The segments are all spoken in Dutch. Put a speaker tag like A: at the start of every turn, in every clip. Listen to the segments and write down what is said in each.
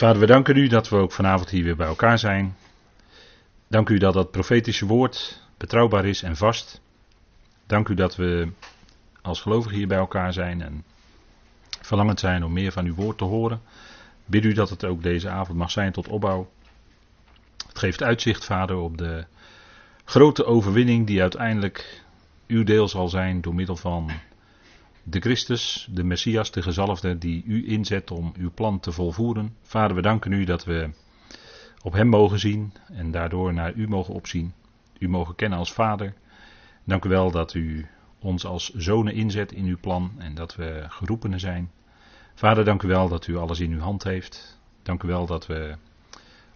A: Vader, we danken u dat we ook vanavond hier weer bij elkaar zijn. Dank u dat dat profetische woord betrouwbaar is en vast. Dank u dat we als gelovigen hier bij elkaar zijn en verlangend zijn om meer van uw woord te horen. Bid u dat het ook deze avond mag zijn tot opbouw. Het geeft uitzicht, Vader, op de grote overwinning die uiteindelijk uw deel zal zijn door middel van de Christus, de Messias, de gezalfde, die u inzet om uw plan te volvoeren. Vader, we danken u dat we op hem mogen zien en daardoor naar u mogen opzien. U mogen kennen als Vader. Dank u wel dat u ons als zonen inzet in uw plan en dat we geroepenen zijn. Vader, dank u wel dat u alles in uw hand heeft. Dank u wel dat we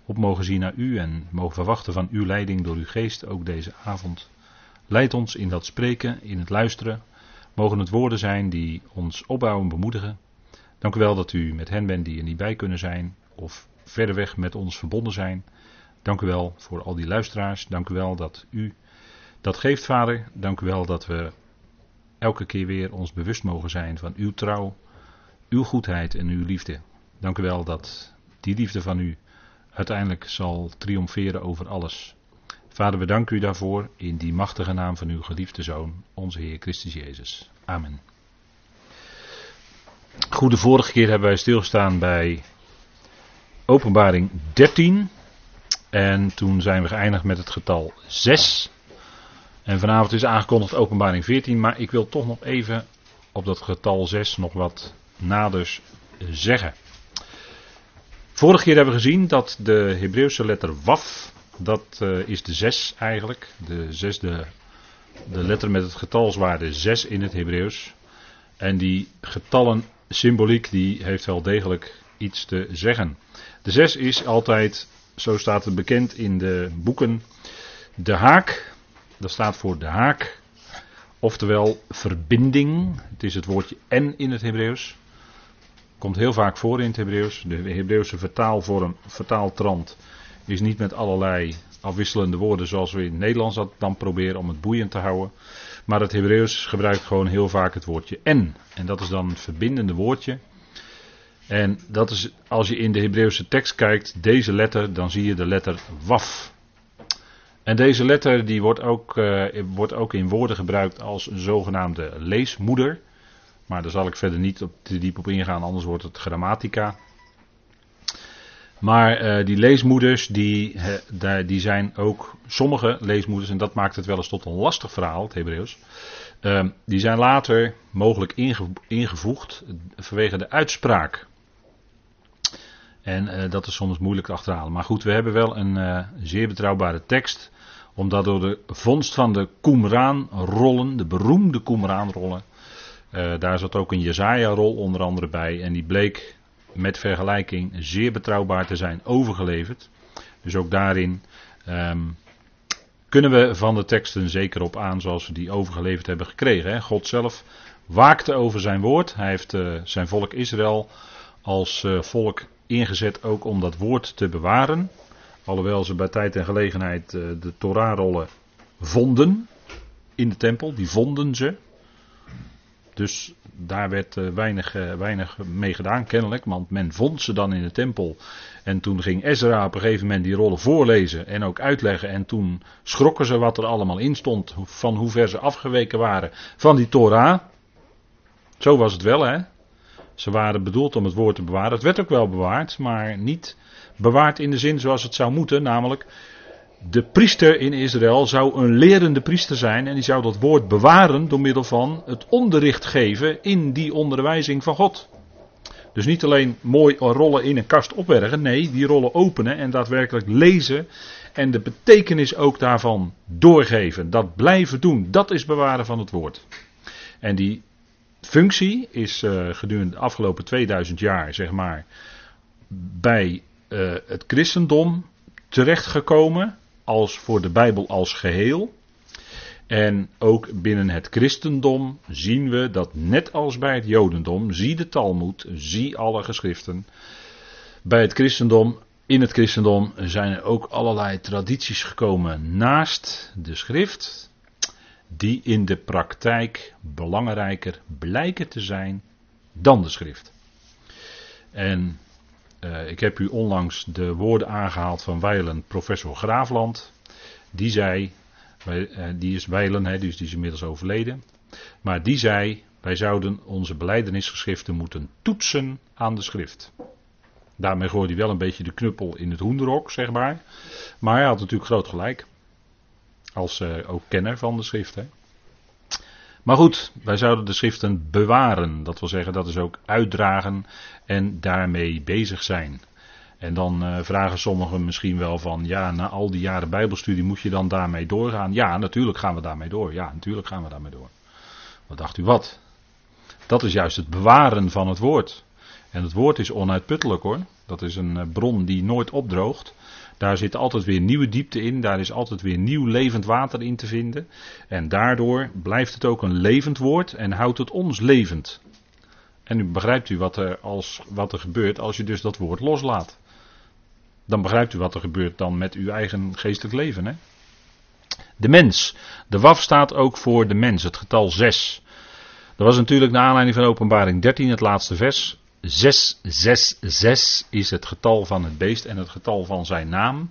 A: op mogen zien naar u en mogen verwachten van uw leiding door uw geest ook deze avond. Leid ons in dat spreken, in het luisteren. Mogen het woorden zijn die ons opbouwen, bemoedigen. Dank u wel dat u met hen bent die er niet bij kunnen zijn of verder weg met ons verbonden zijn. Dank u wel voor al die luisteraars. Dank u wel dat u dat geeft, Vader. Dank u wel dat we elke keer weer ons bewust mogen zijn van uw trouw, uw goedheid en uw liefde. Dank u wel dat die liefde van u uiteindelijk zal triomferen over alles. Vader, we danken u daarvoor in die machtige naam van uw geliefde Zoon, onze Heer Christus Jezus. Amen. Goed, de vorige keer hebben wij stilgestaan bij Openbaring 13. En toen zijn we geëindigd met het getal 6. En vanavond is aangekondigd Openbaring 14, maar ik wil toch nog even op dat getal 6 nog wat naders zeggen. Vorige keer hebben we gezien dat de Hebreeuwse letter waf, dat uh, is de 6 eigenlijk, de zesde, de letter met het getalswaarde 6 in het Hebreeuws. En die getallen symboliek die heeft wel degelijk iets te zeggen. De 6 is altijd, zo staat het bekend in de boeken, de haak. Dat staat voor de haak. Oftewel verbinding. Het is het woordje en in het Hebreeuws. Komt heel vaak voor in het Hebreeuws. De Hebreeuwse vertaalvorm, vertaaltrand, is niet met allerlei afwisselende woorden zoals we in het Nederlands dat dan proberen om het boeiend te houden. Maar het Hebreeuws gebruikt gewoon heel vaak het woordje en. En dat is dan het verbindende woordje. En dat is, als je in de Hebreeuwse tekst kijkt, deze letter, dan zie je de letter waf. En deze letter die wordt, ook, uh, wordt ook in woorden gebruikt als een zogenaamde leesmoeder. Maar daar zal ik verder niet op, te diep op ingaan, anders wordt het grammatica. Maar uh, die leesmoeders, die, uh, die zijn ook, sommige leesmoeders, en dat maakt het wel eens tot een lastig verhaal, het Hebreeuws. Uh, die zijn later mogelijk inge, ingevoegd vanwege de uitspraak. En uh, dat is soms moeilijk te achterhalen. Maar goed, we hebben wel een zeer betrouwbare tekst. Omdat door de vondst van de Qumran-rollen, de beroemde Qumran-rollen. Daar zat ook een Jezaja-rol onder andere bij. En die bleek met vergelijking zeer betrouwbaar te zijn overgeleverd. Dus ook daarin um, kunnen we van de teksten zeker op aan zoals we die overgeleverd hebben gekregen. Hè. God zelf waakte over zijn woord. Hij heeft uh, zijn volk Israël als uh, volk ingezet ook om dat woord te bewaren. Alhoewel ze bij tijd en gelegenheid uh, de Torahrollen vonden in de tempel. Die vonden ze. Dus daar werd uh, weinig, uh, weinig mee gedaan, kennelijk. Want men vond ze dan in de tempel. En toen ging Ezra op een gegeven moment die rollen voorlezen en ook uitleggen. En toen schrokken ze wat er allemaal in stond. Van hoe ver ze afgeweken waren van die Torah. Zo was het wel, hè? Ze waren bedoeld om het woord te bewaren. Het werd ook wel bewaard, maar niet bewaard in de zin zoals het zou moeten. Namelijk, de priester in Israël zou een lerende priester zijn en die zou dat woord bewaren door middel van het onderricht geven in die onderwijzing van God. Dus niet alleen mooi rollen in een kast opbergen, nee, die rollen openen en daadwerkelijk lezen en de betekenis ook daarvan doorgeven. Dat blijven doen, dat is bewaren van het woord. En die functie is uh, gedurende de afgelopen 2000 jaar, zeg maar, bij uh, het christendom terechtgekomen als voor de Bijbel als geheel. En ook binnen het christendom zien we dat net als bij het jodendom, zie de Talmud, zie alle geschriften. Bij het christendom, in het christendom zijn er ook allerlei tradities gekomen naast de schrift, die in de praktijk belangrijker blijken te zijn dan de schrift. En uh, ik heb u onlangs de woorden aangehaald van wijlen professor Graafland. Die zei, uh, die is wijlen, hè, dus die is inmiddels overleden. Maar die zei, wij zouden onze beleidenisgeschriften moeten toetsen aan de schrift. Daarmee gooide hij wel een beetje de knuppel in het hoenderhok, zeg maar. Maar hij had natuurlijk groot gelijk. Als uh, ook kenner van de schrift. Maar goed, wij zouden de schriften bewaren. Dat wil zeggen, dat is ook uitdragen en daarmee bezig zijn. En dan uh, vragen sommigen misschien wel van, ja, na al die jaren Bijbelstudie moet je dan daarmee doorgaan? Ja, natuurlijk gaan we daarmee door. Ja, natuurlijk gaan we daarmee door. Wat dacht u wat? Dat is juist het bewaren van het woord. En het woord is onuitputtelijk hoor. Dat is een eh, bron die nooit opdroogt. Daar zit altijd weer nieuwe diepte in, daar is altijd weer nieuw levend water in te vinden. En daardoor blijft het ook een levend woord en houdt het ons levend. En nu begrijpt u wat er, als, wat er gebeurt als je dus dat woord loslaat. Dan begrijpt u wat er gebeurt dan met uw eigen geestelijk leven. Hè? De mens. De waf staat ook voor de mens, het getal 6. Dat was natuurlijk naar aanleiding van openbaring 13, het laatste vers. 666 is het getal van het beest en het getal van zijn naam.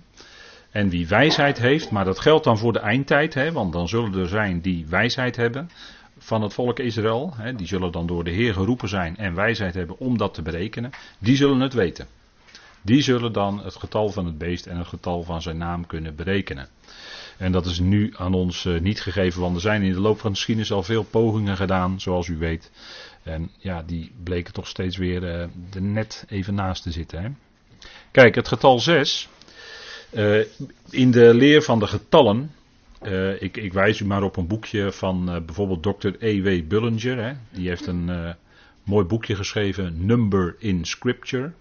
A: En wie wijsheid heeft, maar dat geldt dan voor de eindtijd, hè, want dan zullen er zijn die wijsheid hebben van het volk Israël. Hè, die zullen dan door de Heer geroepen zijn en wijsheid hebben om dat te berekenen. Die zullen het weten. Die zullen dan het getal van het beest en het getal van zijn naam kunnen berekenen. En dat is nu aan ons uh, niet gegeven, want er zijn in de loop van de geschiedenis al veel pogingen gedaan, zoals u weet. En ja, die bleken toch steeds weer uh, er net even naast te zitten. Hè? Kijk, het getal 6. Uh, eh, in de leer van de getallen. Uh, ik, ik, wijs u maar op een boekje van bijvoorbeeld Dr. E.W. Bullinger. Hè? Die heeft een mooi boekje geschreven, Number in Scripture.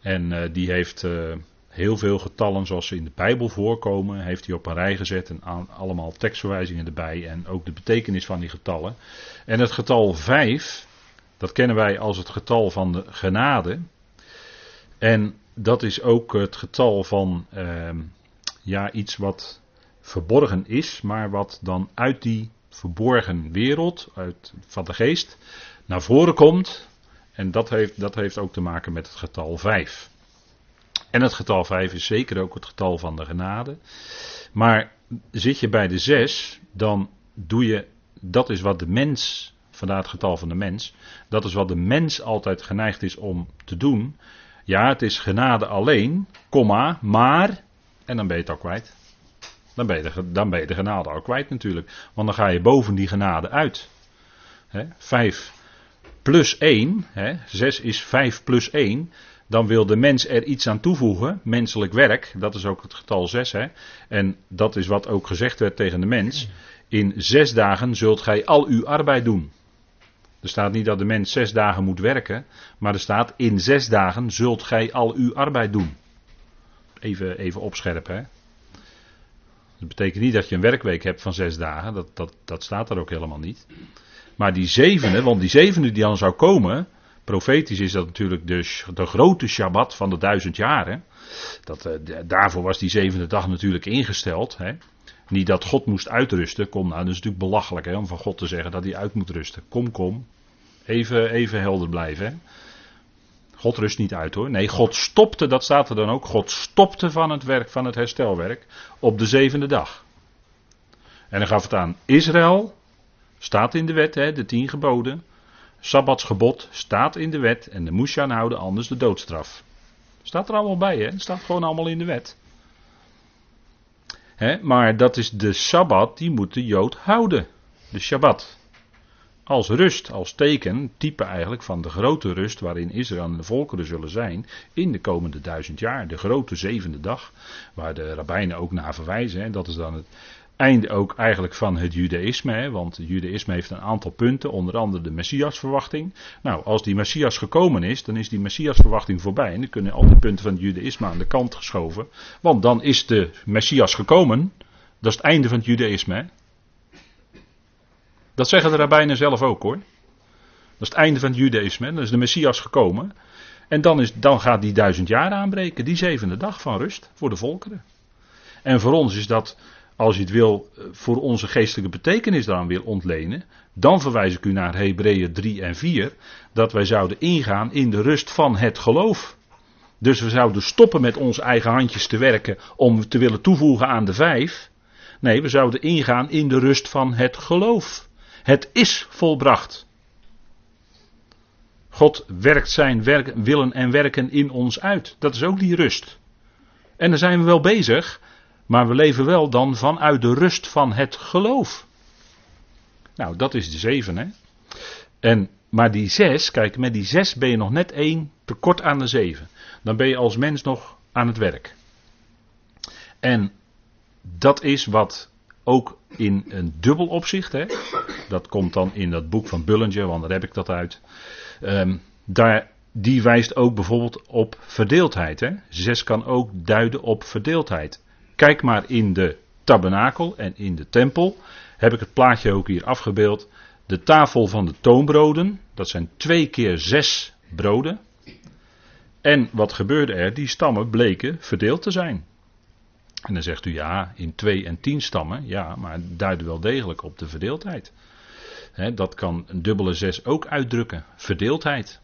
A: En die heeft heel veel getallen zoals ze in de Bijbel voorkomen, heeft hij op een rij gezet en allemaal tekstverwijzingen erbij en ook de betekenis van die getallen. En het getal 5, dat kennen wij als het getal van de genade. En dat is ook het getal van uh, ja, iets wat verborgen is, maar wat dan uit die verborgen wereld, uit, van de geest, naar voren komt. En dat heeft, dat heeft ook te maken met het getal 5. En het getal 5 is zeker ook het getal van de genade. Maar zit je bij de 6, dan doe je, dat is wat de mens, vandaar het getal van de mens, dat is wat de mens altijd geneigd is om te doen. Ja, het is genade alleen, komma, maar, en dan ben je het al kwijt. Dan ben, je de, dan ben je de genade al kwijt natuurlijk. Want dan ga je boven die genade uit. He, 5 plus 1, he, 6 is 5 plus 1 dan wil de mens er iets aan toevoegen, menselijk werk, dat is ook het getal 6, hè? en dat is wat ook gezegd werd tegen de mens. In zes dagen zult gij al uw arbeid doen. Er staat niet dat de mens zes dagen moet werken, maar er staat in zes dagen zult gij al uw arbeid doen. Even, even opscherpen. Hè? Dat betekent niet dat je een werkweek hebt van zes dagen, dat, dat, dat staat er ook helemaal niet. Maar die zevende, want die zevende die dan zou komen, Profetisch is dat natuurlijk de, de grote Shabbat van de duizend jaren. Dat, uh, daarvoor was die zevende dag natuurlijk ingesteld. Hè. Niet dat God moest uitrusten. Kom nou, dat is natuurlijk belachelijk hè, om van God te zeggen dat hij uit moet rusten. Kom, kom. Even, even helder blijven. Hè. God rust niet uit hoor. Nee, God stopte, dat staat er dan ook. God stopte van het werk, van het herstelwerk op de zevende dag. En dan gaf het aan Israël, staat in de wet, hè, de tien geboden. Sabbatsgebod staat in de wet en de moest je aanhouden, anders de doodstraf. Staat er allemaal bij, hè? Staat gewoon allemaal in de wet. Hè? Maar dat is de Sabbat, die moet de Jood houden. De Shabbat. Als rust, als teken, type eigenlijk van de grote rust waarin Israël en de volkeren zullen zijn in de komende duizend jaar. De grote zevende dag, waar de rabbijnen ook naar verwijzen. En dat is dan het, einde ook eigenlijk van het judaïsme. Hè, want het judaïsme heeft een aantal punten, onder andere de messiasverwachting. Nou, als die messias gekomen is, dan is die messiasverwachting voorbij. En dan kunnen al die punten van het judaïsme aan de kant geschoven. Want dan is de messias gekomen. Dat is het einde van het judaïsme. Hè. Dat zeggen de rabbijnen zelf ook hoor. Dat is het einde van het judaïsme. Dan is de messias gekomen. En dan, is, dan gaat die duizend jaar aanbreken. Die zevende dag van rust voor de volkeren. En voor ons is dat als je het wil eh, voor onze geestelijke betekenis daaraan wil ontlenen, dan verwijs ik u naar Hebreeën 3 en 4, dat wij zouden ingaan in de rust van het geloof. Dus we zouden stoppen met onze eigen handjes te werken om te willen toevoegen aan de vijf. Nee, we zouden ingaan in de rust van het geloof. Het is volbracht. God werkt zijn werk, willen en werken in ons uit. Dat is ook die rust. En dan zijn we wel bezig, maar we leven wel dan vanuit de rust van het geloof. Nou, dat is de zeven, hè. En, maar die zes, kijk, met die zes ben je nog net één tekort aan de zeven. Dan ben je als mens nog aan het werk. En dat is wat ook in een dubbel opzicht, hè, dat komt dan in dat boek van Bullinger, want daar heb ik dat uit. Um, daar, die wijst ook bijvoorbeeld op verdeeldheid. Hè. Zes kan ook duiden op verdeeldheid. Kijk maar in de tabernakel en in de tempel. Heb ik het plaatje ook hier afgebeeld. De tafel van de toonbroden, dat zijn twee keer zes broden. En wat gebeurde er? Die stammen bleken verdeeld te zijn. En dan zegt u ja, in twee en tien stammen, ja, maar het duidde wel degelijk op de verdeeldheid. dat kan een dubbele zes ook uitdrukken, verdeeldheid.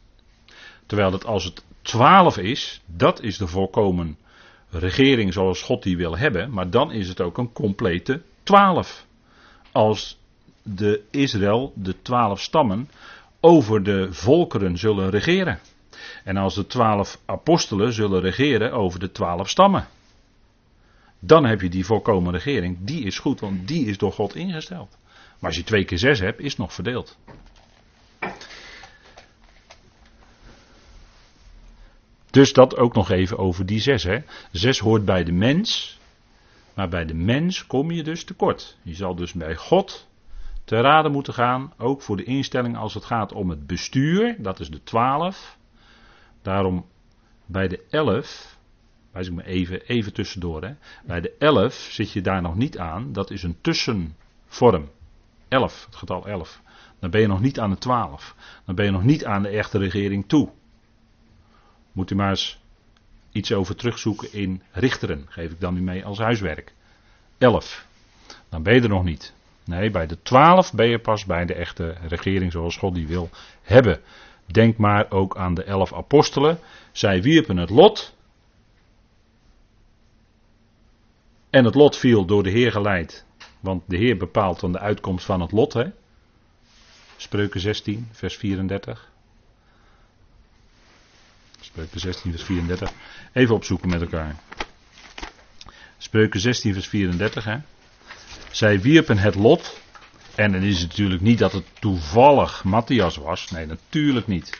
A: Terwijl het als het twaalf is, dat is de volkomen regering zoals God die wil hebben, maar dan is het ook een complete twaalf. Als de Israël, de twaalf stammen, over de volkeren zullen regeren. En als de twaalf apostelen zullen regeren over de twaalf stammen. Dan heb je die volkomen regering. Die is goed, want die is door God ingesteld. Maar als je twee keer zes hebt, is het nog verdeeld. Dus dat ook nog even over die zes. Hè. Zes hoort bij de mens. Maar bij de mens kom je dus tekort. Je zal dus bij God te raden moeten gaan. Ook voor de instelling als het gaat om het bestuur. Dat is de twaalf. Daarom bij de elf wijs ik me even, even tussendoor. Hè. Bij de 11 zit je daar nog niet aan. Dat is een tussenvorm. 11, het getal 11. Dan ben je nog niet aan de 12. Dan ben je nog niet aan de echte regering toe. Moet u maar eens iets over terugzoeken in Richteren. Geef ik dan u mee als huiswerk. 11. Dan ben je er nog niet. Nee, bij de 12 ben je pas bij de echte regering zoals God die wil hebben. Denk maar ook aan de 11 apostelen. Zij wierpen het lot En het lot viel door de Heer geleid. Want de Heer bepaalt dan de uitkomst van het lot. Hè? Spreuken 16, vers 34. Spreuken 16, vers 34. Even opzoeken met elkaar. Spreuken 16, vers 34. Hè? Zij wierpen het lot. En dan is het natuurlijk niet dat het toevallig Matthias was. Nee, natuurlijk niet.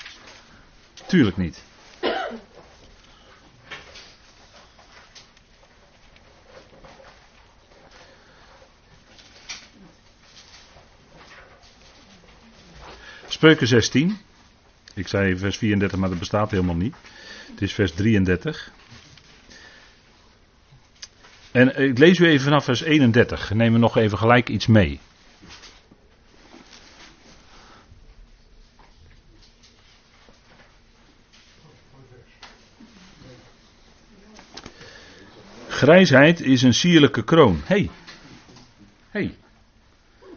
A: Tuurlijk niet. Spreuken 16. Ik zei vers 34, maar dat bestaat helemaal niet. Het is vers 33. En ik lees u even vanaf vers 31. Neem we nog even gelijk iets mee. Grijsheid is een sierlijke kroon. Hey. Hey.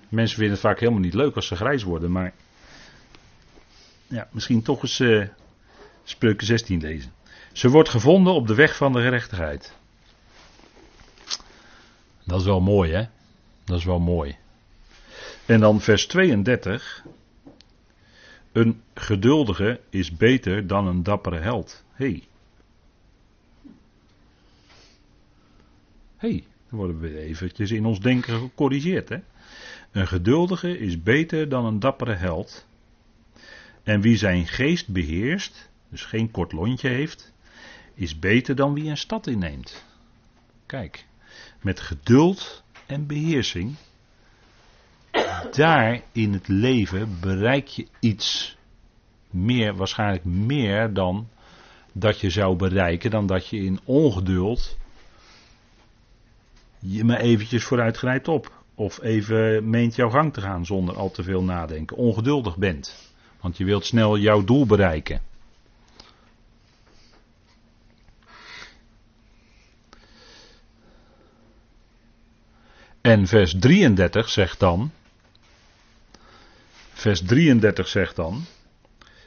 A: Mensen vinden het vaak helemaal niet leuk als ze grijs worden, maar ja, misschien toch eens uh, Spreuken 16 lezen. Ze wordt gevonden op de weg van de gerechtigheid. Dat is wel mooi, hè? Dat is wel mooi. En dan vers 32. Een geduldige is beter dan een dappere held. Hey. Hey, dan worden we eventjes in ons denken gecorrigeerd, hè? Een geduldige is beter dan een dappere held. En wie zijn geest beheerst, dus geen kort lontje heeft, is beter dan wie een stad inneemt. Kijk, met geduld en beheersing, daar in het leven bereik je iets meer, waarschijnlijk meer dan dat je zou bereiken, dan dat je in ongeduld je me eventjes vooruit grijpt op. Of even meent jouw gang te gaan zonder al te veel nadenken. Ongeduldig bent. Want je wilt snel jouw doel bereiken. En vers 33 zegt dan. Vers 33 zegt dan.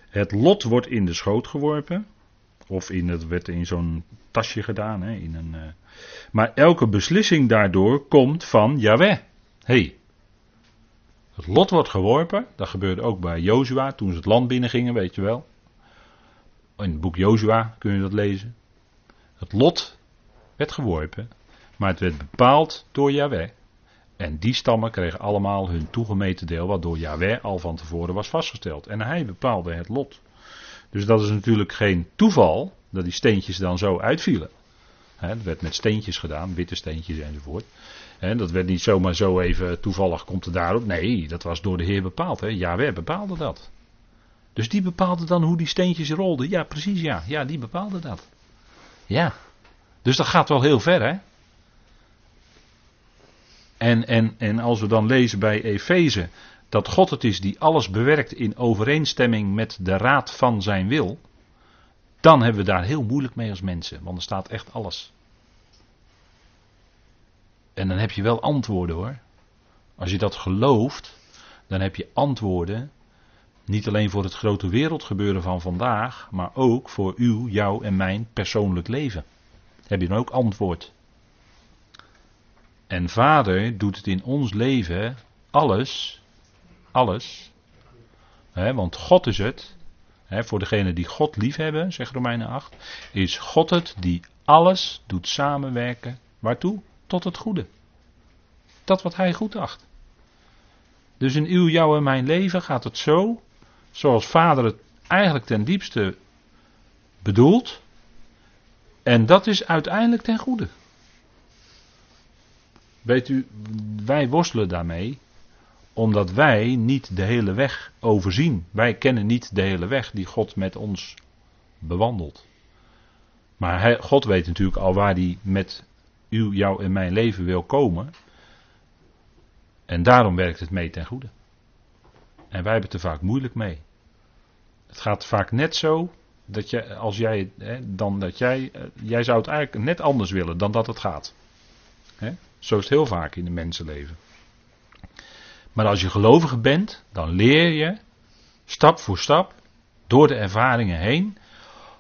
A: Het lot wordt in de schoot geworpen. Of in, het werd in zo'n tasje gedaan. Hè, in een, uh... Maar elke beslissing daardoor komt van Yahweh. hey, het lot wordt geworpen. Dat gebeurde ook bij Jozua toen ze het land binnengingen, weet je wel. In het boek Jozua kun je dat lezen. Het lot werd geworpen, maar het werd bepaald door Yahweh. En die stammen kregen allemaal hun toegemeten deel, wat door Yahweh al van tevoren was vastgesteld. En hij bepaalde het lot. Dus dat is natuurlijk geen toeval dat die steentjes dan zo uitvielen. Het werd met steentjes gedaan, witte steentjes enzovoort. Dat werd niet zomaar zo even toevallig komt er daarop. Nee, dat was door de Heer bepaald. Hè. Yahweh bepaalde dat. Dus die bepaalde dan hoe die steentjes rolden. Ja, precies ja. Ja, die bepaalde dat. Ja. Dus dat gaat wel heel ver hè. En, en, en als we dan lezen bij Efeze dat God het is die alles bewerkt in overeenstemming met de raad van zijn wil, dan hebben we daar heel moeilijk mee als mensen, want er staat echt alles. En dan heb je wel antwoorden hoor. Als je dat gelooft, dan heb je antwoorden niet alleen voor het grote wereldgebeuren van vandaag, maar ook voor uw, jouw en mijn persoonlijk leven. Heb je dan ook antwoord? En Vader doet het in ons leven alles, alles, hè, want God is het, hè, voor degenen die God liefhebben, zegt Romeinen 8, is God het die alles doet samenwerken, waartoe? Tot het goede. Dat wat Hij goed acht. Dus in uw, jouw en mijn leven gaat het zo, zoals Vader het eigenlijk ten diepste bedoelt, en dat is uiteindelijk ten goede. Weet u, wij worstelen daarmee omdat wij niet de hele weg overzien. Wij kennen niet de hele weg die God met ons bewandelt. Maar God weet natuurlijk al waar hij met jou en mijn leven wil komen. En daarom werkt het mee ten goede. En wij hebben het er vaak moeilijk mee. Het gaat vaak net zo dat je, als jij, hè, dan dat jij, eh, jij zou het eigenlijk net anders willen dan dat het gaat. Hè? Zo is het heel vaak in de mensenleven. Maar als je gelovige bent, dan leer je stap voor stap door de ervaringen heen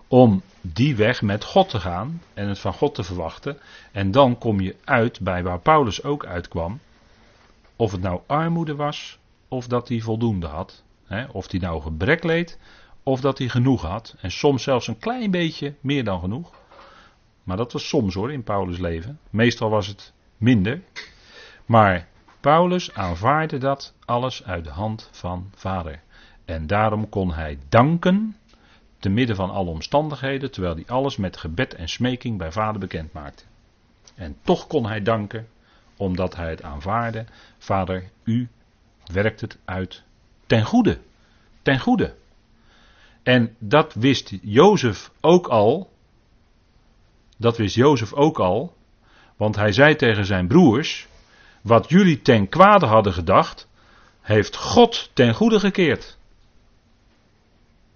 A: om die weg met God te gaan en het van God te verwachten. En dan kom je uit bij waar Paulus ook uitkwam. Of het nou armoede was, of dat hij voldoende had. Hè, of hij nou gebrek leed, of dat hij genoeg had. En soms zelfs een klein beetje meer dan genoeg. Maar dat was soms hoor in Paulus' leven. Meestal was het minder. Maar Paulus aanvaarde dat alles uit de hand van Vader. En daarom kon hij danken, te midden van alle omstandigheden, terwijl hij alles met gebed en smeking bij Vader bekend maakte. En toch kon hij danken, omdat hij het aanvaarde. Vader, u werkt het uit ten goede. Ten goede. En dat wist Jozef ook al. Dat wist Jozef ook al. Want hij zei tegen zijn broers: Wat jullie ten kwade hadden gedacht, heeft God ten goede gekeerd.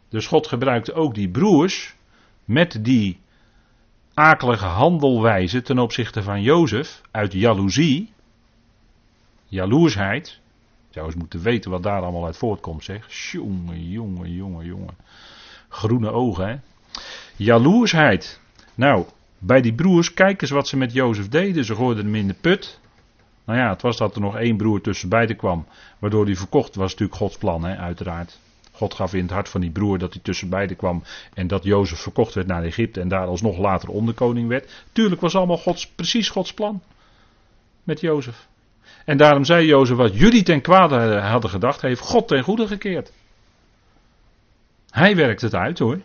A: Dus God gebruikte ook die broers met die akelige handelwijze ten opzichte van Jozef uit jaloezie, jaloersheid. Zou eens moeten weten wat daar allemaal uit voortkomt, zeg. Jongen, jongen, jongen, jongen. Groene ogen, hè. Jaloersheid. Nou, bij die broers, kijk eens wat ze met Jozef deden. Ze gooiden hem in de put. Nou ja, het was dat er nog één broer tussen beiden kwam. Waardoor hij verkocht was natuurlijk Gods plan, hè, uiteraard. God gaf in het hart van die broer dat hij tussen beiden kwam. En dat Jozef verkocht werd naar Egypte en daar alsnog later onderkoning werd. Tuurlijk was allemaal Gods, precies Gods plan. Met Jozef. En daarom zei Jozef, wat jullie ten kwade hadden gedacht, heeft God ten goede gekeerd. Hij werkt het uit hoor.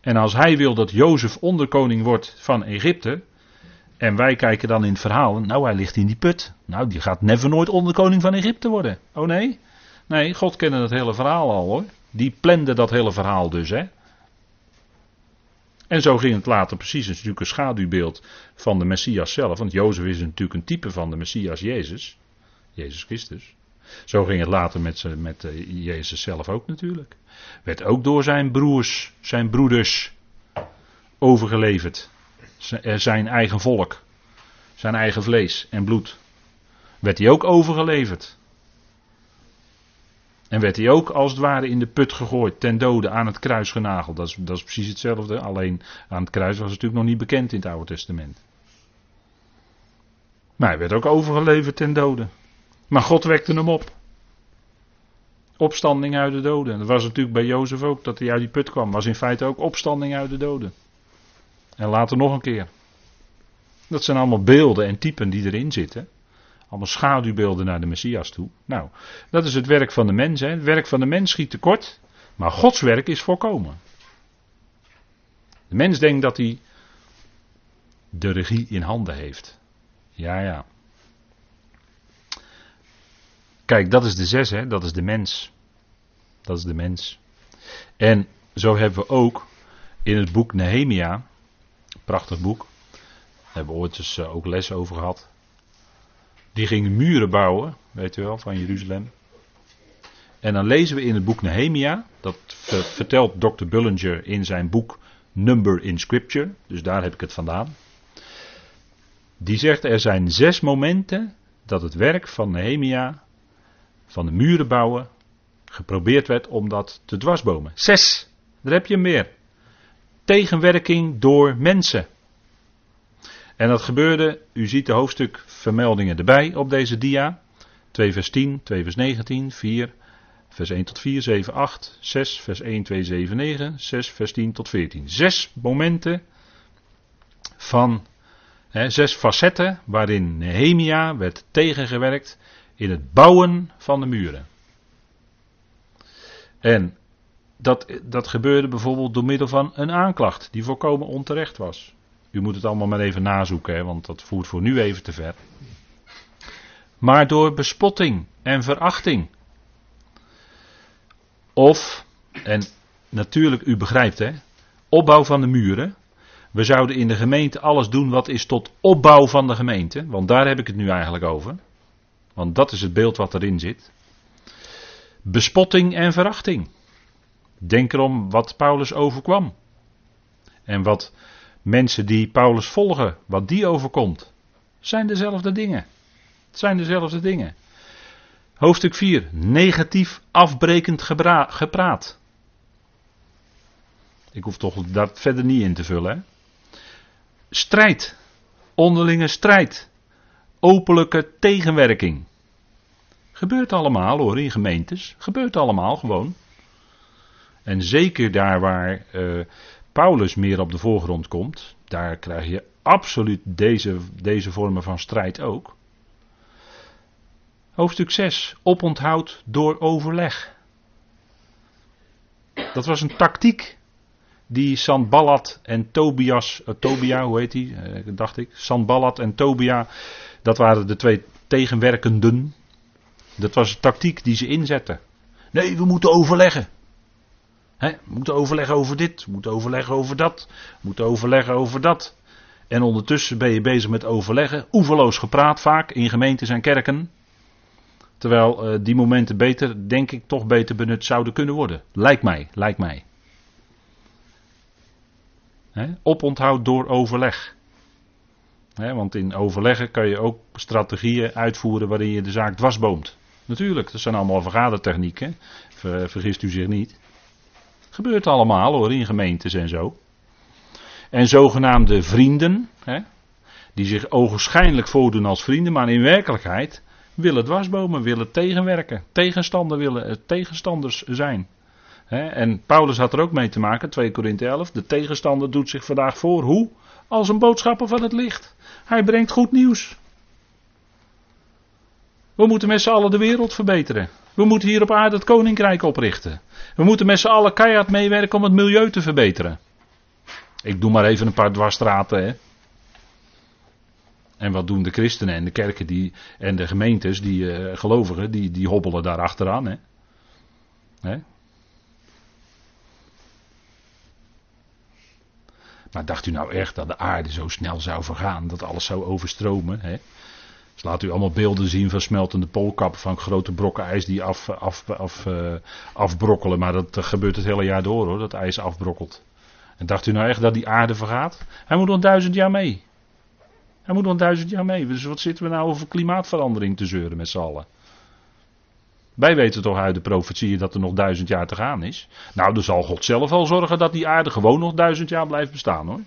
A: En als hij wil dat Jozef onderkoning wordt van Egypte. En wij kijken dan in het verhaal. Nou, hij ligt in die put. Nou, die gaat never nooit onderkoning van Egypte worden. Oh nee? Nee, God kende het hele verhaal al hoor. Die plande dat hele verhaal dus, hè. En zo ging het later precies. Het is natuurlijk een schaduwbeeld van de Messias zelf. Want Jozef is natuurlijk een type van de Messias Jezus. Jezus Christus. Zo ging het later met, met eh, Jezus zelf ook natuurlijk. Werd ook door zijn broers, zijn broeders overgeleverd. Eh, zijn eigen volk. Zijn eigen vlees en bloed. Werd hij ook overgeleverd. En werd hij ook als het ware in de put gegooid, ten dode aan het kruis genageld. Dat is, dat is precies hetzelfde, alleen aan het kruis was het natuurlijk nog niet bekend in het Oude Testament. Maar hij werd ook overgeleverd ten dode. Maar God wekte hem op. Opstanding uit de doden. Dat was natuurlijk bij Jozef ook, dat hij uit die put kwam. Was in feite ook opstanding uit de doden. En later nog een keer. Dat zijn allemaal beelden en typen die erin zitten. Allemaal schaduwbeelden naar de Messias toe. Nou, dat is het werk van de mens. Hè. Het werk van de mens schiet tekort. Maar Gods werk is voorkomen. De mens denkt dat hij de regie in handen heeft. Ja, ja. Kijk, dat is de zes, hè? dat is de mens. Dat is de mens. En zo hebben we ook in het boek Nehemia, prachtig boek, daar hebben we ooit eens eh, ook les over gehad. Die ging muren bouwen, weet u wel, van Jeruzalem. En dan lezen we in het boek Nehemia, dat vertelt Dr. Bullinger in zijn boek Number in Scripture, dus daar heb ik het vandaan. Die zegt er zijn zes momenten dat het werk van Nehemia, van de muren bouwen, geprobeerd werd om dat te dwarsbomen. Zes, daar heb je meer. Tegenwerking door mensen. En dat gebeurde, u ziet de hoofdstukvermeldingen erbij op deze dia. 2 vers 10, 2 vers 19, 4, vers 1 tot 4, 7, 8, 6, vers 1, 2, 7, 9, 6, vers 10 tot 14. Zes momenten van zes facetten waarin Nehemia werd tegengewerkt in het bouwen van de muren. En dat, dat gebeurde bijvoorbeeld door middel van een aanklacht die volkomen onterecht was. U moet het allemaal maar even nazoeken, hè, want dat voert voor nu even te ver. Maar door bespotting en verachting. Of, en natuurlijk, u begrijpt hè, opbouw van de muren. We zouden in de gemeente alles doen wat is tot opbouw van de gemeente. Want daar heb ik het nu eigenlijk over. Want dat is het beeld wat erin zit. Bespotting en verachting. Denk erom wat Paulus overkwam. En wat mensen die Paulus volgen, wat die overkomt. Zijn dezelfde dingen. Het zijn dezelfde dingen. Hoofdstuk 4. Negatief afbrekend gepraat. Ik hoef toch dat verder niet in te vullen. Hè? strijd, onderlinge strijd, openlijke tegenwerking. Gebeurt allemaal hoor in gemeentes, gebeurt allemaal gewoon. En zeker daar waar uh, Paulus meer op de voorgrond komt, daar krijg je absoluut deze, deze vormen van strijd ook. Hoofdstuk 6. Oponthoud door overleg. Dat was een tactiek die Sanballat en Tobias, uh, Tobia, hoe heet die, uh, dacht ik, Sanballat en Tobia, dat waren de twee tegenwerkenden. Dat was de tactiek die ze inzetten. Nee, we moeten overleggen. He, we moeten overleggen over dit, we moeten overleggen over dat, we moeten overleggen over dat. En ondertussen ben je bezig met overleggen, oeverloos gepraat vaak in gemeentes en kerken. Terwijl uh, die momenten beter, denk ik, toch beter benut zouden kunnen worden. Lijkt mij, lijkt mij. Oponthoud door overleg. want in overleggen kan je ook strategieën uitvoeren waarin je de zaak dwarsboomt. Natuurlijk, dat zijn allemaal vergadertechnieken. Ver, vergist u zich niet. Gebeurt allemaal hoor, in gemeentes en zo. En zogenaamde vrienden, die zich ogenschijnlijk voordoen als vrienden, maar in werkelijkheid willen dwarsbomen, willen tegenwerken, tegenstander willen, eh, tegenstanders zijn en Paulus had er ook mee te maken, 2 Korinthe 11. De tegenstander doet zich vandaag voor. Hoe? Als een boodschapper van het licht. Hij brengt goed nieuws. We moeten met z'n allen de wereld verbeteren. We moeten hier op aarde het koninkrijk oprichten. We moeten met z'n allen keihard meewerken om het milieu te verbeteren. Ik doe maar even een paar dwarsstraten. Hè. En wat doen de christenen en de kerken die, en de gemeentes, die uh, gelovigen, die, die hobbelen daar achteraan. Hè. Hè? Maar dacht u nou echt dat de aarde zo snel zou vergaan, dat alles zou overstromen? Hè? Dus laat u allemaal beelden zien van smeltende poolkappen, van grote brokken ijs die af, af, uh, afbrokkelen. Maar dat gebeurt het hele jaar door hoor, dat ijs afbrokkelt. En dacht u nou echt dat die aarde vergaat? Hij moet nog duizend jaar mee. Hij moet nog duizend jaar mee. Dus wat zitten we nou over klimaatverandering te zeuren met z'n allen? Wij weten toch uit de profetieën dat er nog duizend jaar te gaan is. Nou, dan zal God zelf al zorgen dat die aarde gewoon nog duizend jaar blijft bestaan hoor.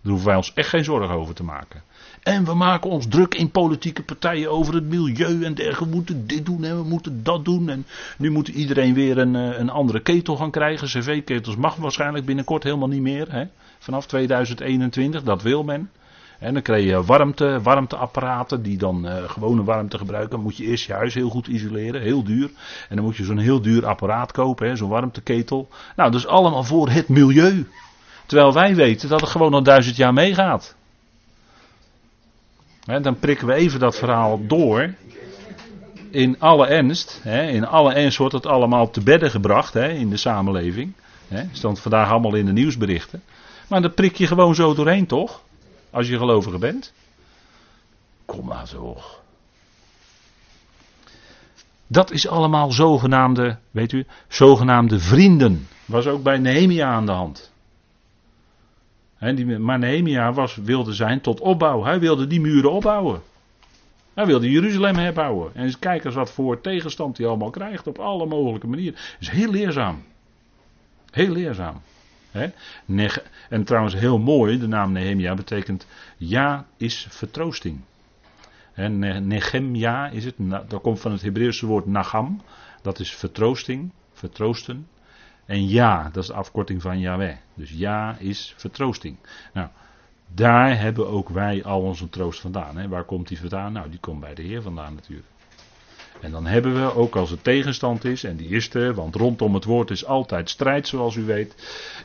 A: Daar hoeven wij ons echt geen zorgen over te maken. En we maken ons druk in politieke partijen over het milieu en dergelijke. We moeten dit doen en we moeten dat doen. En nu moet iedereen weer een, eh, een andere ketel gaan krijgen. CV-ketels mag waarschijnlijk binnenkort helemaal niet meer. Hè? Vanaf 2021, dat wil men. En dan krijg je warmte, warmteapparaten die dan uh, gewone warmte gebruiken. Dan moet je eerst je huis heel goed isoleren, heel duur. En dan moet je zo'n heel duur apparaat kopen, zo'n warmteketel. Nou, dat is allemaal voor het milieu. Terwijl wij weten dat het gewoon al duizend jaar meegaat. Dan prikken we even dat verhaal door. In alle ernst, in alle ernst wordt het allemaal te bedden gebracht in de samenleving. He, stond vandaag allemaal in de nieuwsberichten. Maar dan prik je gewoon zo doorheen, toch? Als je gelovige bent. Kom maar toch. Dat is allemaal zogenaamde, weet u, zogenaamde vrienden. Was ook bij Nehemia aan de hand. Die, maar Nehemia was, wilde zijn tot opbouw. Hij wilde die muren opbouwen. Hij wilde Jeruzalem herbouwen. En eens kijken wat voor tegenstand hij allemaal krijgt op alle mogelijke manieren. Is heel leerzaam. Heel leerzaam. En trouwens heel mooi, de naam Nehemia betekent ja is vertroosting. Nehemia is het, dat komt van het Hebreeuwse woord nagam, dat is vertroosting, vertroosten. En ja, dat is de afkorting van Yahweh. Dus ja is vertroosting. Nou, daar hebben ook wij al onze troost vandaan. Hè. Waar komt die vandaan? Nou, die komt bij de Heer vandaan natuurlijk. En dan hebben we, ook als het tegenstand is, en die is er, want rondom het woord is altijd strijd, zoals u weet.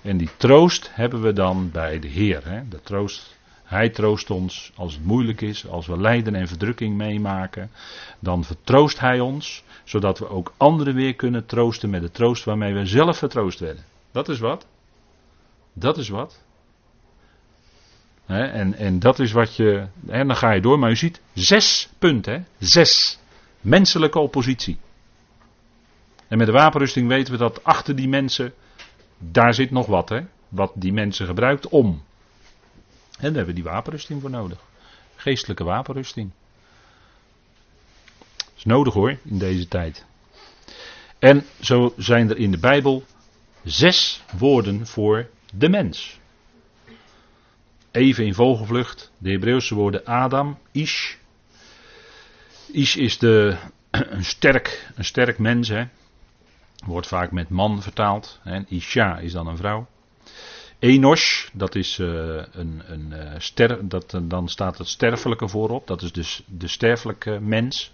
A: En die troost hebben we dan bij de Heer. Hè? De troost, hij troost ons als het moeilijk is, als we lijden en verdrukking meemaken. Dan vertroost Hij ons, zodat we ook anderen weer kunnen troosten met de troost waarmee we zelf vertroost werden. Dat is wat. Dat is wat. en, en dat is wat je. En dan ga je door, maar u ziet zes punten. Hè? Zes. Menselijke oppositie. En met de wapenrusting weten we dat achter die mensen, daar zit nog wat, hè? Wat die mensen gebruikt om. En daar hebben we die wapenrusting voor nodig. Geestelijke wapenrusting. Dat is nodig hoor, in deze tijd. En zo zijn er in de Bijbel zes woorden voor de mens. Even in vogelvlucht, de Hebreeuwse woorden Adam, Ish, Ish is de, een, sterk, een sterk mens, hè. wordt vaak met man vertaald. Hè. Isha is dan een vrouw. Enos, dat is uh, een, een uh, ster, dat, uh, dan staat het sterfelijke voorop, dat is dus de sterfelijke mens.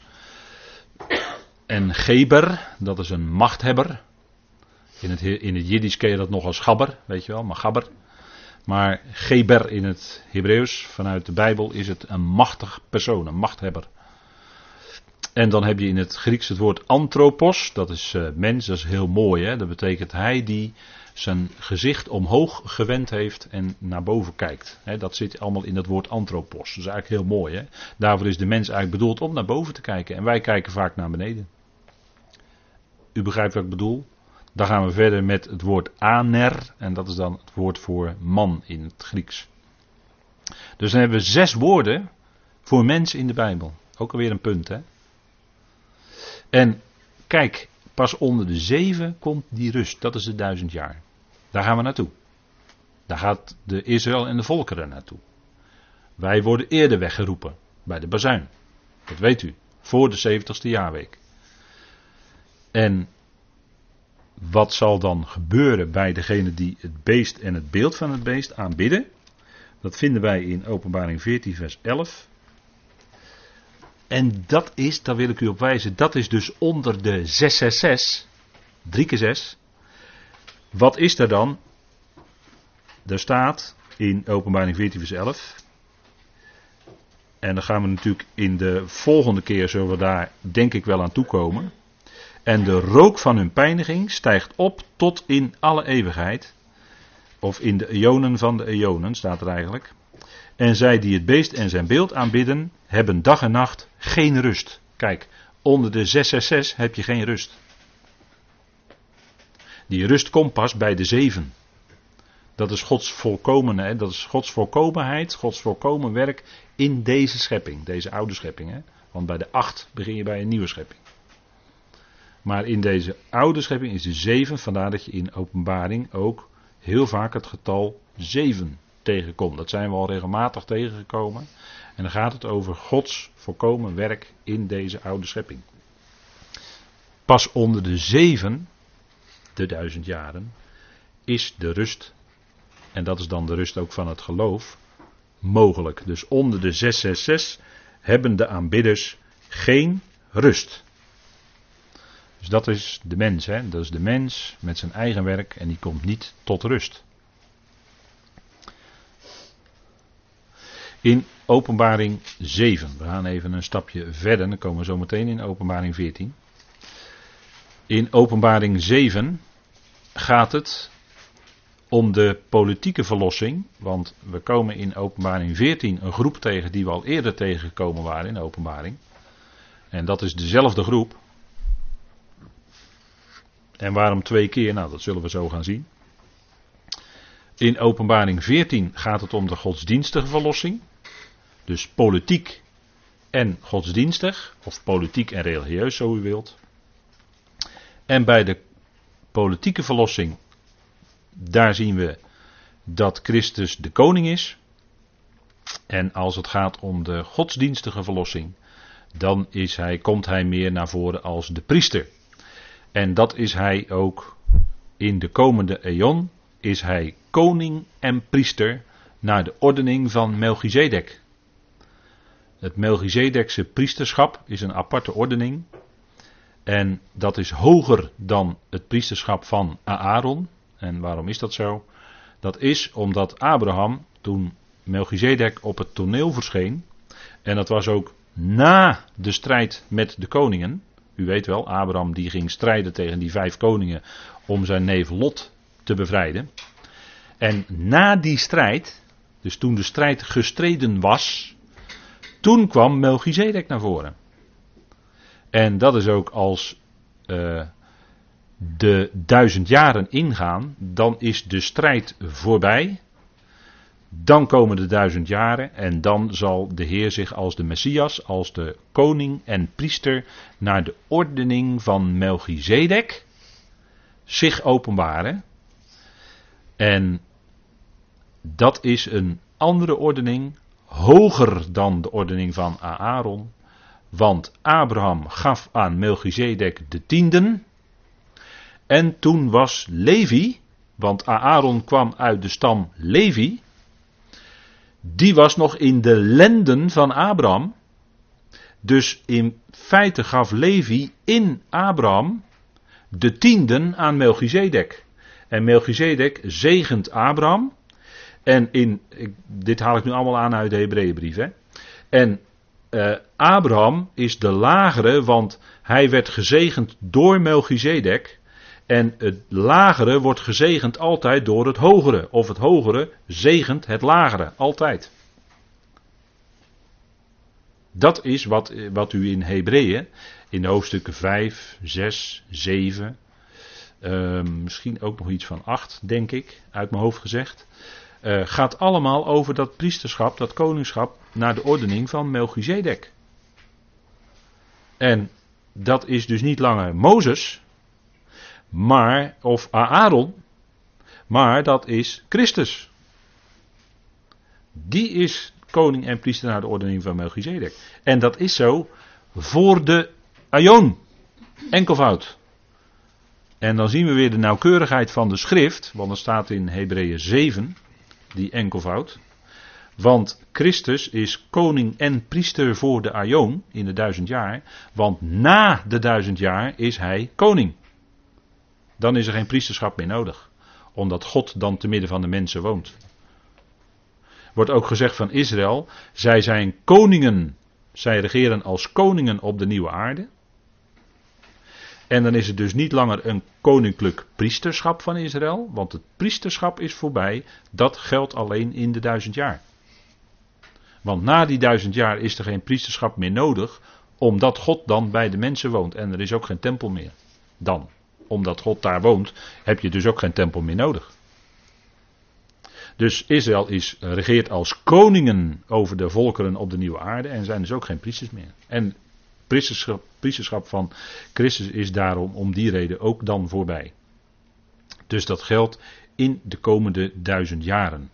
A: En Geber, dat is een machthebber. In het, in het Jiddisch ken je dat nog als Gabber, weet je wel, maar Gabber. Maar Geber in het Hebreeuws, vanuit de Bijbel, is het een machtig persoon, een machthebber. En dan heb je in het Grieks het woord anthropos, dat is mens, dat is heel mooi. Hè? Dat betekent hij die zijn gezicht omhoog gewend heeft en naar boven kijkt. Dat zit allemaal in dat woord anthropos. Dat is eigenlijk heel mooi. Daarvoor is de mens eigenlijk bedoeld om naar boven te kijken. En wij kijken vaak naar beneden. U begrijpt wat ik bedoel? Dan gaan we verder met het woord aner. En dat is dan het woord voor man in het Grieks. Dus dan hebben we zes woorden voor mens in de Bijbel. Ook alweer een punt, hè? En kijk, pas onder de zeven komt die rust. Dat is de duizend jaar. Daar gaan we naartoe. Daar gaat de Israël en de volkeren naartoe. Wij worden eerder weggeroepen bij de bazuin. Dat weet u. Voor de zeventigste jaarweek. En wat zal dan gebeuren bij degene die het beest en het beeld van het beest aanbidden? Dat vinden wij in Openbaring 14, vers 11. En dat is, daar wil ik u op wijzen, dat is dus onder de 666, 3 keer 6. Wat is er dan? Er staat in openbaring 14 vers 11. En dan gaan we natuurlijk in de volgende keer, zullen we daar denk ik wel aan toekomen. En de rook van hun pijniging stijgt op tot in alle eeuwigheid. Of in de eonen van de eonen, staat er eigenlijk. En zij die het beest en zijn beeld aanbidden, hebben dag en nacht geen rust. Kijk, onder de 666 heb je geen rust. Die rust komt pas bij de zeven. Dat is Gods volkomen, dat is Gods volkomenheid, Gods volkomen werk in deze schepping, deze oude schepping. Hè? Want bij de acht begin je bij een nieuwe schepping. Maar in deze oude schepping is de 7, vandaar dat je in openbaring ook heel vaak het getal 7 tegenkomt. Dat zijn we al regelmatig tegengekomen. En dan gaat het over Gods volkomen werk in deze oude schepping. Pas onder de 7, de duizend jaren, is de rust, en dat is dan de rust ook van het geloof, mogelijk. Dus onder de 666 hebben de aanbidders geen rust. Dus dat is de mens, hè? dat is de mens met zijn eigen werk en die komt niet tot rust. In openbaring 7, we gaan even een stapje verder, dan komen we zo meteen in openbaring 14. In openbaring 7 gaat het om de politieke verlossing, want we komen in openbaring 14 een groep tegen die we al eerder tegengekomen waren in openbaring. En dat is dezelfde groep. En waarom twee keer? Nou, dat zullen we zo gaan zien. In openbaring 14 gaat het om de godsdienstige verlossing. Dus politiek en godsdienstig, of politiek en religieus, zo u wilt. En bij de politieke verlossing, daar zien we dat Christus de koning is. En als het gaat om de godsdienstige verlossing, dan is hij, komt hij meer naar voren als de priester. En dat is hij ook in de komende eon, is hij koning en priester naar de ordening van Melchizedek. Het Melchizedekse priesterschap is een aparte ordening. En dat is hoger dan het priesterschap van Aaron. En waarom is dat zo? Dat is omdat Abraham, toen Melchizedek op het toneel verscheen, en dat was ook na de strijd met de koningen. U weet wel, Abraham die ging strijden tegen die vijf koningen om zijn neef Lot te bevrijden. En na die strijd, dus toen de strijd gestreden was, toen kwam Melchizedek naar voren. En dat is ook als uh, de duizend jaren ingaan, dan is de strijd voorbij. Dan komen de duizend jaren en dan zal de Heer zich als de Messias, als de koning en priester naar de ordening van Melchizedek zich openbaren. En dat is een andere ordening, hoger dan de ordening van Aaron. Want Abraham gaf aan Melchizedek de tienden. En toen was Levi, want Aaron kwam uit de stam Levi. Die was nog in de lenden van Abraham. Dus in feite gaf Levi in Abraham de tienden aan Melchizedek. En Melchizedek zegent Abraham. En in, dit haal ik nu allemaal aan uit de Hebreeënbrief. En uh, Abraham is de lagere, want hij werd gezegend door Melchizedek. En het lagere wordt gezegend altijd door het hogere. Of het hogere zegent het lagere, altijd. Dat is wat, wat u in Hebreeën, in hoofdstukken 5, 6, 7, uh, misschien ook nog iets van 8, denk ik, uit mijn hoofd gezegd. Uh, gaat allemaal over dat priesterschap, dat koningschap, naar de ordening van Melchizedek. En dat is dus niet langer Mozes, maar, of Aaron, maar dat is Christus. Die is koning en priester naar de ordening van Melchizedek. En dat is zo voor de Aion. Enkelvoud. En dan zien we weer de nauwkeurigheid van de schrift, want er staat in Hebreeën 7, die enkelvoud. Want Christus is koning en priester voor de Aion in de duizend jaar. Want na de duizend jaar is hij koning. Dan is er geen priesterschap meer nodig. Omdat God dan te midden van de mensen woont. Wordt ook gezegd van Israël, zij zijn koningen. Zij regeren als koningen op de nieuwe aarde. En dan is het dus niet langer een koninklijk priesterschap van Israël, want het priesterschap is voorbij. Dat geldt alleen in de duizend jaar. Want na die duizend jaar is er geen priesterschap meer nodig, omdat God dan bij de mensen woont en er is ook geen tempel meer. Dan, omdat God daar woont, heb je dus ook geen tempel meer nodig. Dus Israël is, regeert als koningen over de volkeren op de nieuwe aarde en zijn dus ook geen priesters meer. En priesterschap, priesterschap van Christus is daarom om die reden ook dan voorbij. Dus dat geldt in de komende duizend jaren.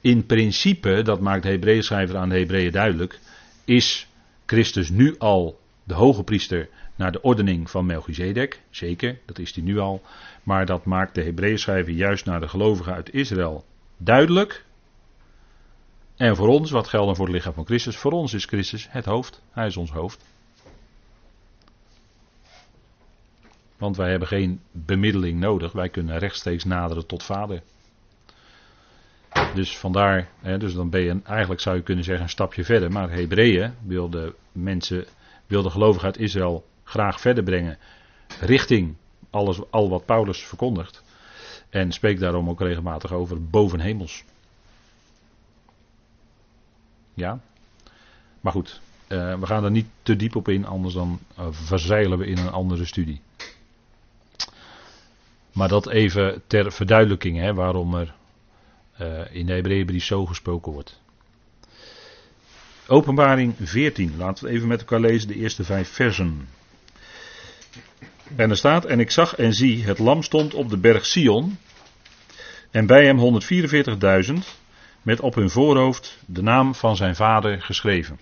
A: In principe, dat maakt de Hebreeënschrijver aan de Hebreeën duidelijk, is Christus nu al de hoge priester naar de ordening van Melchizedek. Zeker, dat is hij nu al. Maar dat maakt de Hebreeënschrijver juist naar de gelovigen uit Israël duidelijk. En voor ons, wat geldt dan voor het lichaam van Christus? Voor ons is Christus het hoofd. Hij is ons hoofd. Want wij hebben geen bemiddeling nodig. Wij kunnen rechtstreeks naderen tot Vader. Dus vandaar, hè, dus dan ben je eigenlijk zou je kunnen zeggen een stapje verder. Maar Hebreeën wil de mensen, wil de gelovigen uit Israël graag verder brengen. Richting alles, al wat Paulus verkondigt. En spreekt daarom ook regelmatig over bovenhemels. Ja. Maar goed, uh, we gaan er niet te diep op in, anders dan uh, verzeilen we in een andere studie. Maar dat even ter verduidelijking, hè, waarom er uh, in de Hebreeënbrief zo gesproken wordt. Openbaring 14, laten we even met elkaar lezen de eerste vijf versen. En er staat, en ik zag en zie, het lam stond op de berg Sion, en bij hem 144.000, met op hun voorhoofd de naam van zijn vader geschreven.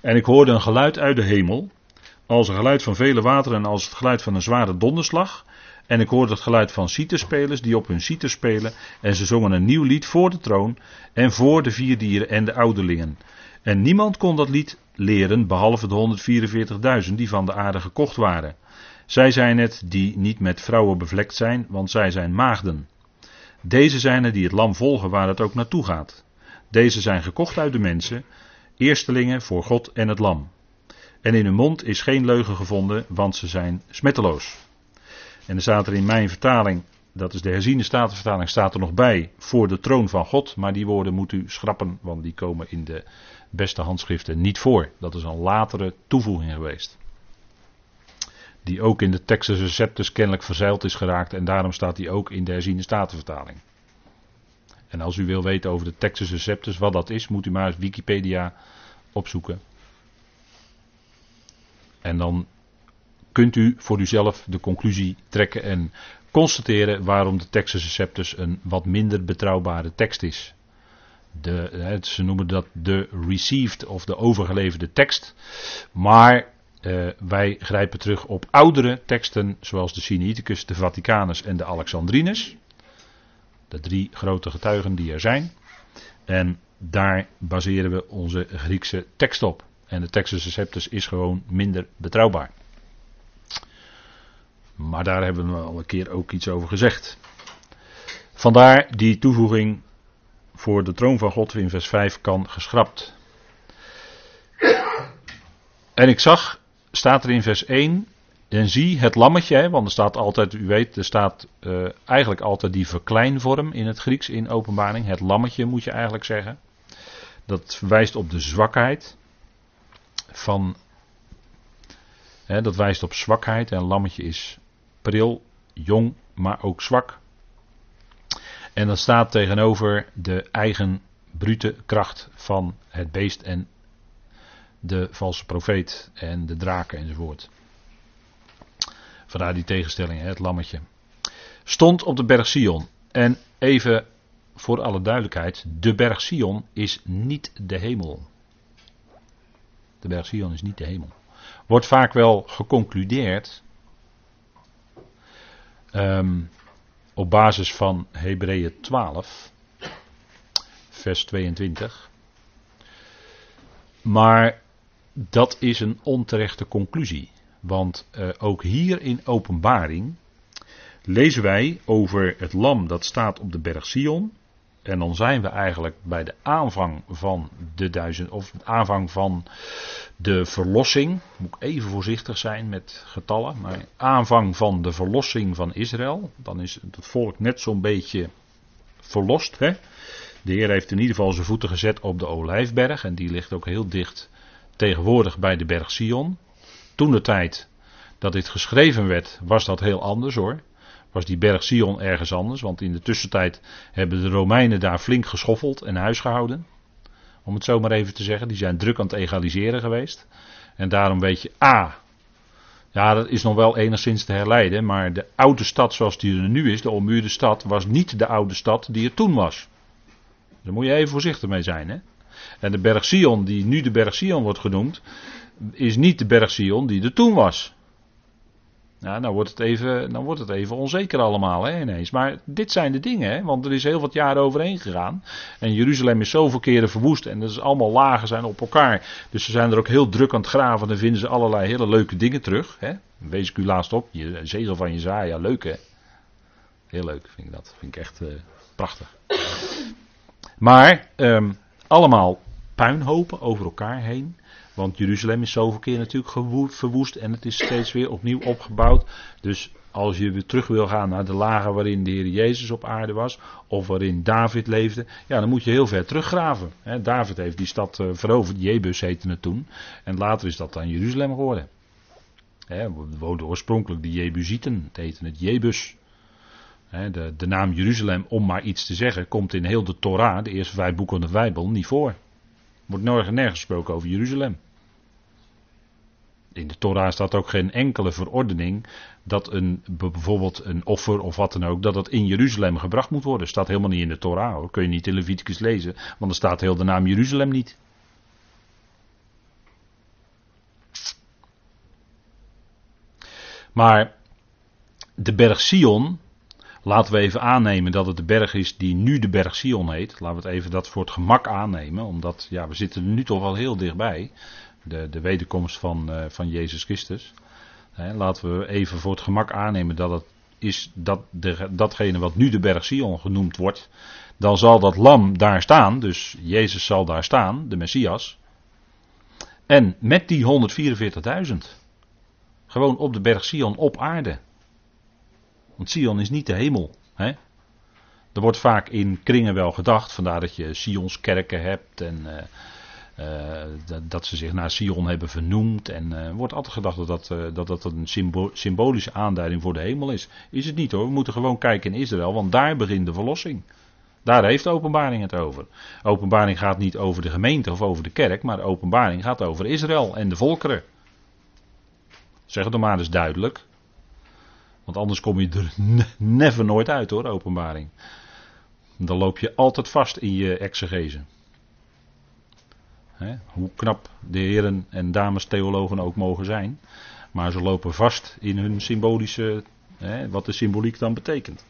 A: En ik hoorde een geluid uit de hemel, als een geluid van vele wateren en als het geluid van een zware donderslag. En ik hoorde het geluid van citerspelers die op hun citer spelen. En ze zongen een nieuw lied voor de troon en voor de vier dieren en de ouderlingen. En niemand kon dat lied leren behalve de 144.000 die van de aarde gekocht waren. Zij zijn het die niet met vrouwen bevlekt zijn, want zij zijn maagden. Deze zijn er die het lam volgen waar het ook naartoe gaat. Deze zijn gekocht uit de mensen, eerstelingen voor God en het lam. En in hun mond is geen leugen gevonden, want ze zijn smetteloos. En er staat er in mijn vertaling, dat is de herziene statenvertaling, staat er nog bij voor de troon van God. Maar die woorden moet u schrappen, want die komen in de beste handschriften niet voor. Dat is een latere toevoeging geweest. Die ook in de Texas Receptus kennelijk verzeild is geraakt en daarom staat die ook in de herziene statenvertaling. En als u wil weten over de Texas Receptus, wat dat is, moet u maar eens Wikipedia opzoeken. En dan kunt u voor uzelf de conclusie trekken en constateren waarom de Textus Receptus een wat minder betrouwbare tekst is. De, ze noemen dat de received of de overgeleverde tekst. Maar uh, wij grijpen terug op oudere teksten zoals de Sinaiticus, de Vaticanus en de Alexandrinus. De drie grote getuigen die er zijn. En daar baseren we onze Griekse tekst op. En de Textus Receptus is gewoon minder betrouwbaar. Maar daar hebben we al een keer ook iets over gezegd. Vandaar die toevoeging voor de troon van God in vers 5 kan geschrapt. En ik zag, staat er in vers 1, en zie het lammetje, want er staat altijd, u weet, er staat uh, eigenlijk altijd die verkleinvorm in het Grieks in openbaring. Het lammetje moet je eigenlijk zeggen. Dat wijst op de zwakheid van. Hè, dat wijst op zwakheid en lammetje is pril, jong, maar ook zwak. En dat staat tegenover de eigen brute kracht van het beest en de valse profeet en de draken enzovoort. Vandaar die tegenstelling, het lammetje. Stond op de berg Sion. En even voor alle duidelijkheid, de berg Sion is niet de hemel. De berg Sion is niet de hemel. Wordt vaak wel geconcludeerd um, op basis van Hebreeën 12, vers 22. Maar dat is een onterechte conclusie. Want uh, ook hier in Openbaring lezen wij over het lam dat staat op de berg Sion. En dan zijn we eigenlijk bij de aanvang van de duizend, of de aanvang van de verlossing. Moet ik even voorzichtig zijn met getallen, maar aanvang van de verlossing van Israël. Dan is het volk net zo'n beetje verlost. Hè? De Heer heeft in ieder geval zijn voeten gezet op de Olijfberg en die ligt ook heel dicht tegenwoordig bij de berg Sion. Toen de tijd dat dit geschreven werd, was dat heel anders hoor was die berg Sion ergens anders. Want in de tussentijd hebben de Romeinen daar flink geschoffeld en huisgehouden. Om het zo maar even te zeggen. Die zijn druk aan het egaliseren geweest. En daarom weet je, A, ja, dat is nog wel enigszins te herleiden, maar de oude stad zoals die er nu is, de ommuurde stad, was niet de oude stad die er toen was. Daar moet je even voorzichtig mee zijn. Hè? En de berg Sion, die nu de berg Sion wordt genoemd, is niet de berg Sion die er toen was. Nou, wordt het even, dan wordt het even onzeker allemaal hè, ineens. Maar dit zijn de dingen, hè, want er is heel wat jaren overheen gegaan. En Jeruzalem is zoveel keren verwoest en dat is allemaal lagen zijn op elkaar. Dus ze zijn er ook heel druk aan het graven en dan vinden ze allerlei hele leuke dingen terug. Hè. Wees ik u laatst op, je zegel van Jezaja, leuk hè. Heel leuk vind ik dat, vind ik echt uh, prachtig. Maar um, allemaal puinhopen over elkaar heen. Want Jeruzalem is zoveel keer natuurlijk verwoest en het is steeds weer opnieuw opgebouwd. Dus als je weer terug wil gaan naar de lagen waarin de Heer Jezus op aarde was, of waarin David leefde, ja, dan moet je heel ver teruggraven. David heeft die stad uh, veroverd, Jebus heette het toen, en later is dat dan Jeruzalem geworden. He, woonden oorspronkelijk de Jebusieten, het heette het Jebus. de, de naam Jeruzalem, om maar iets te zeggen, komt in heel de Torah, de eerste vijf boeken van de Bijbel, niet voor. Er wordt nergens gesproken over Jeruzalem. In de Torah staat ook geen enkele verordening dat een, bijvoorbeeld een offer of wat dan ook, dat dat in Jeruzalem gebracht moet worden. Staat helemaal niet in de Torah hoor. Kun je niet in Leviticus lezen, want er staat heel de naam Jeruzalem niet. Maar de berg Sion, laten we even aannemen dat het de berg is die nu de berg Sion heet. Laten we het even dat voor het gemak aannemen, omdat ja, we zitten er nu toch wel heel dichtbij de, de wederkomst van, uh, van Jezus Christus. laten we even voor het gemak aannemen dat het is dat de, datgene wat nu de berg Sion genoemd wordt. Dan zal dat lam daar staan, dus Jezus zal daar staan, de Messias. En met die 144.000. Gewoon op de berg Sion op aarde. Want Sion is niet de hemel. Hè? Er wordt vaak in kringen wel gedacht, vandaar dat je Sions kerken hebt en uh, dat, dat, ze zich naar Sion hebben vernoemd. En uh, wordt altijd gedacht dat dat, uh, dat, dat een symbo symbolische aanduiding voor de hemel is. Is het niet hoor. We moeten gewoon kijken in Israël, want daar begint de verlossing. Daar heeft de openbaring het over. Openbaring gaat niet over de gemeente of over de kerk, maar de openbaring gaat over Israël en de volkeren. Zeg het dan maar eens duidelijk. Want anders kom je er never nooit uit hoor, openbaring. Dan loop je altijd vast in je exegese. Hè, hoe knap de heren en dames theologen ook mogen zijn. Maar ze lopen vast in hun symbolische, hè, wat de symboliek dan betekent.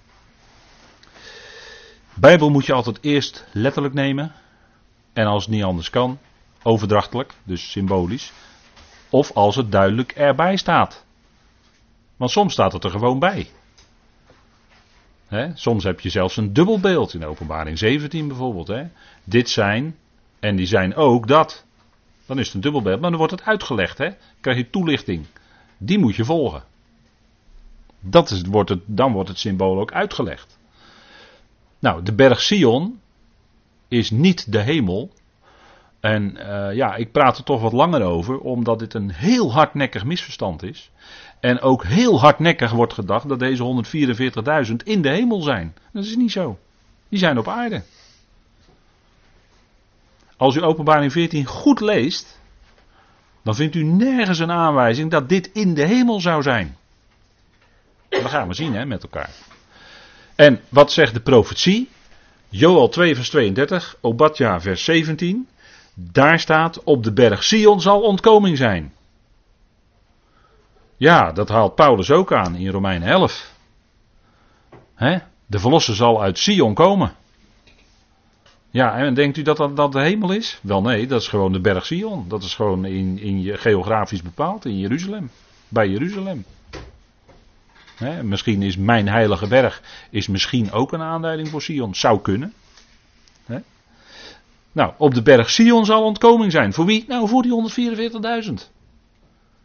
A: Bijbel moet je altijd eerst letterlijk nemen. En als het niet anders kan, overdrachtelijk, dus symbolisch. Of als het duidelijk erbij staat. Want soms staat het er gewoon bij. soms heb je zelfs een dubbelbeeld in openbaring 17 bijvoorbeeld. Dit zijn en die zijn ook dat. Dan is het een dubbelbeeld, maar dan wordt het uitgelegd. Hè? krijg je toelichting. Die moet je volgen. Dat is, wordt het, dan wordt het symbool ook uitgelegd. Nou, de berg Sion is niet de hemel. En uh, ja, ik praat er toch wat langer over, omdat dit een heel hardnekkig misverstand is. En ook heel hardnekkig wordt gedacht dat deze 144.000 in de hemel zijn. Dat is niet zo. Die zijn op aarde. Als u openbaring 14 goed leest, dan vindt u nergens een aanwijzing dat dit in de hemel zou zijn. Dat gaan we zien hè, met elkaar. En wat zegt de profetie? Joel 2 vers 32, Obadja vers 17. Daar staat, op de berg Sion zal ontkoming zijn. Ja, dat haalt Paulus ook aan in Romeinen 11. He? De verlosser zal uit Sion komen. Ja, en denkt u dat, dat de hemel is? Wel nee, dat is gewoon de berg Sion. Dat is gewoon in, in je geografisch bepaald, in Jeruzalem. Bij Jeruzalem. misschien is mijn heilige berg is misschien ook een aanleiding voor Sion. Zou kunnen. Nou, op de berg Sion zal ontkoming zijn. Voor wie? Nou, voor die 144.000.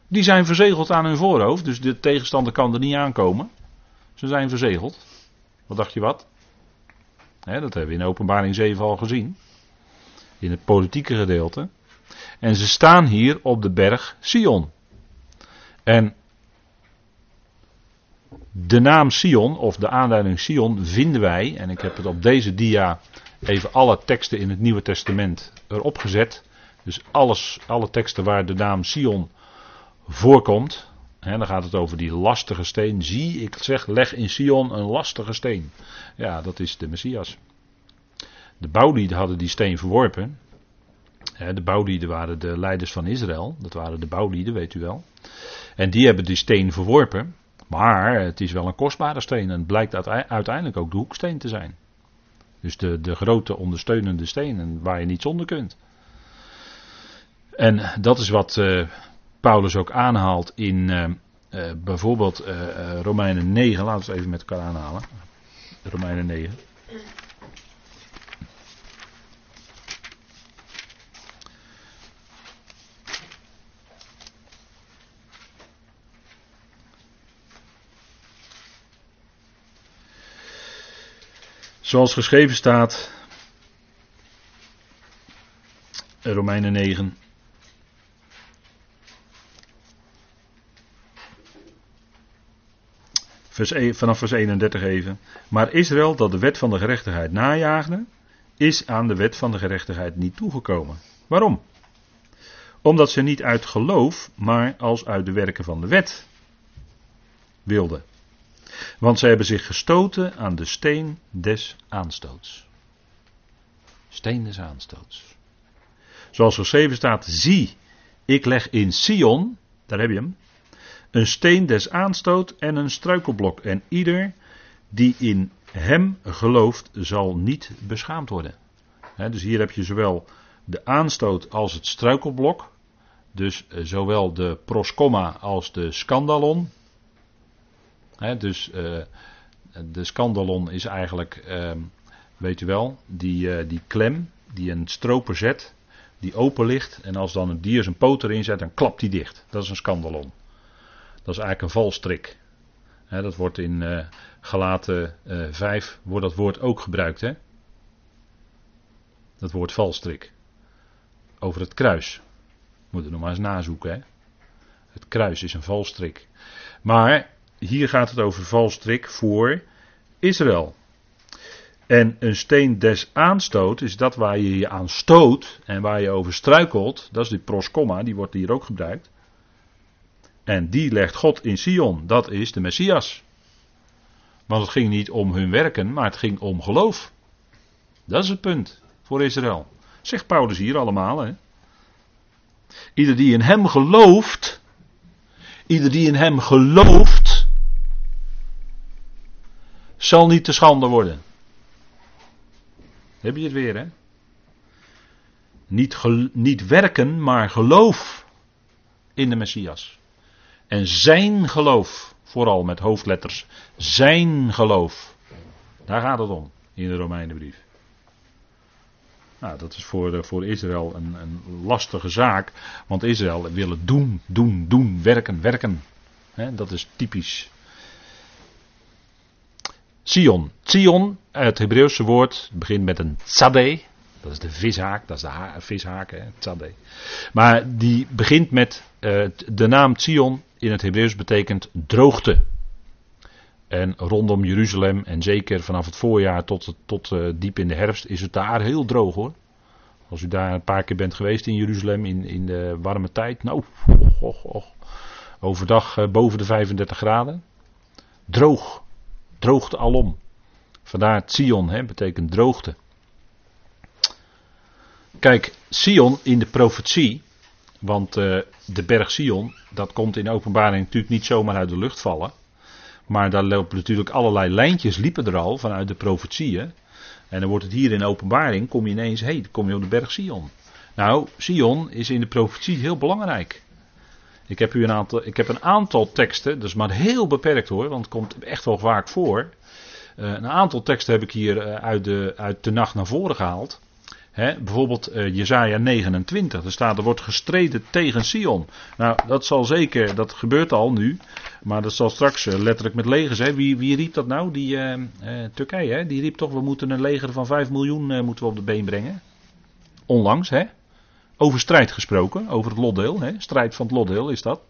A: Die zijn verzegeld aan hun voorhoofd, dus de tegenstander kan er niet aankomen. Ze zijn verzegeld. Wat dacht je wat? Dat hebben we in openbaring 7 al gezien. In het politieke gedeelte. En ze staan hier op de berg Sion. En de naam Sion, of de aanduiding Sion, vinden wij, en ik heb het op deze dia even alle teksten in het Nieuwe Testament erop gezet. Dus alles, alle teksten waar de naam Sion voorkomt, dan gaat het over die lastige steen. Zie, ik zeg, leg in Sion een lastige steen. Ja, dat is de Messias. De bouwlieden hadden die steen verworpen. De bouwlieden waren de leiders van Israël. Dat waren de bouwlieden, weet u wel. En die hebben die steen verworpen. Maar het is wel een kostbare steen. En het blijkt uiteindelijk ook de hoeksteen te zijn. Dus de, de grote ondersteunende steen waar je niet zonder kunt. En dat is wat uh, Paulus ook aanhaalt in uh, uh, bijvoorbeeld Romeinen 9. Laten we het even met elkaar aanhalen. Romeinen 9. Zoals geschreven staat, Romeinen 9. Vers, vanaf vers 31 even. Maar Israël, dat de wet van de gerechtigheid najaagde, is aan de wet van de gerechtigheid niet toegekomen. Waarom? Omdat ze niet uit geloof, maar als uit de werken van de wet wilden. Want zij hebben zich gestoten aan de steen des aanstoots. Steen des aanstoots. Zoals geschreven staat, zie, ik leg in Sion, daar heb je hem, een steen des aanstoot en een struikelblok. En ieder die in hem gelooft, zal niet beschaamd worden. dus hier heb je zowel de aanstoot als het struikelblok. Dus eh, zowel de proskomma als de scandalon dus uh, de scandalon is eigenlijk, uh, weet u wel, die, uh, die klem die een stroper zet, die open ligt. En als dan een dier zijn poot erin zet, dan klapt die dicht. Dat is een scandalon. Dat is eigenlijk een valstrik. He, dat wordt in uh, Galaten 5 wordt dat woord ook gebruikt. Hè? Dat woord valstrik. Over het kruis. Moet er nog maar eens nazoeken. Hè? Het kruis is een valstrik. Maar hier gaat het over valstrik voor Israël. En een steen des aanstoot is dat waar je je aan stoot en waar je over struikelt. Dat is die proskomma, die wordt hier ook gebruikt. En die legt God in Sion, dat is de Messias. Want het ging niet om hun werken, maar het ging om geloof. Dat is het punt voor Israël. Zegt Paulus hier allemaal. Hè? Ieder die in hem gelooft, ieder die in hem gelooft, zal niet te schande worden. Heb je het weer, hè? Niet, niet werken, maar geloof in de Messias. En zijn geloof, vooral met hoofdletters, zijn geloof. Daar gaat het om in de Romeinenbrief. Nou, dat is voor, voor Israël een, een lastige zaak, want Israël wil het doen, doen, doen, werken, werken. dat is typisch Sion. Sion, het Hebreeuwse woord, begint met een tzadé. Dat is de vishaak, dat is de vishaak, hè. Maar die begint met, uh, de naam Sion in het Hebreeuws betekent droogte. En rondom Jeruzalem, en zeker vanaf het voorjaar tot, tot uh, diep in de herfst, is het daar heel droog hoor. Als u daar een paar keer bent geweest in Jeruzalem in, in de warme tijd, nou, overdag uh, boven de 35 graden. Droog droogte alom. Vandaar Sion, hè, betekent droogte. Kijk, Sion in de profetie, want uh, de berg Sion, dat komt in openbaring natuurlijk niet zomaar uit de lucht vallen. Maar daar lopen natuurlijk allerlei lijntjes, liepen er al vanuit de profetieën. En dan wordt het hier in openbaring, kom je ineens, hé, hey, kom je op de berg Sion. Nou, Sion is in de profetie heel belangrijk. Ik heb u een aantal, ik heb een aantal teksten, dat is maar heel beperkt hoor, want het komt echt wel vaak voor. Uh, een aantal teksten heb ik hier uh, uit, de, uit de nacht naar voren gehaald. Bijvoorbeeld uh, Jezaja 29, er staat er wordt gestreden tegen Sion. Nou, dat zal zeker, dat gebeurt al nu, maar dat zal straks letterlijk met legers. Wie, wie riep dat nou? Die Turkije, hè? die riep toch, we moeten een leger van 5 miljoen moeten we op de been brengen. Onlangs, hè? Over strijd gesproken, over het lotdeel. Hè? Strijd van het lotdeel is dat.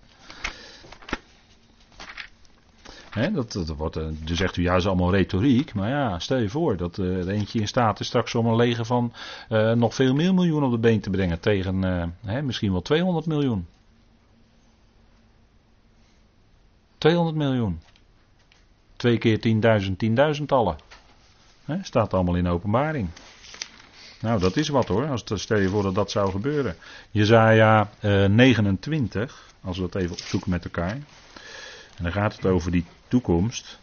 A: Dat, dat wordt, eh, dus zegt u is allemaal retoriek. Maar ja, stel je voor dat uh, er eentje in staat is straks om een leger van uh, nog veel meer miljoen op de been te brengen. Tegen misschien wel 200 miljoen. 200 miljoen. Twee keer 10.000, tienduizendtallen. Hè, staat allemaal in openbaring. Nou, dat is wat hoor. Als, stel je voor dat dat zou gebeuren. Jezaja uh, 29, als we dat even opzoeken met elkaar. En dan gaat het over die toekomst.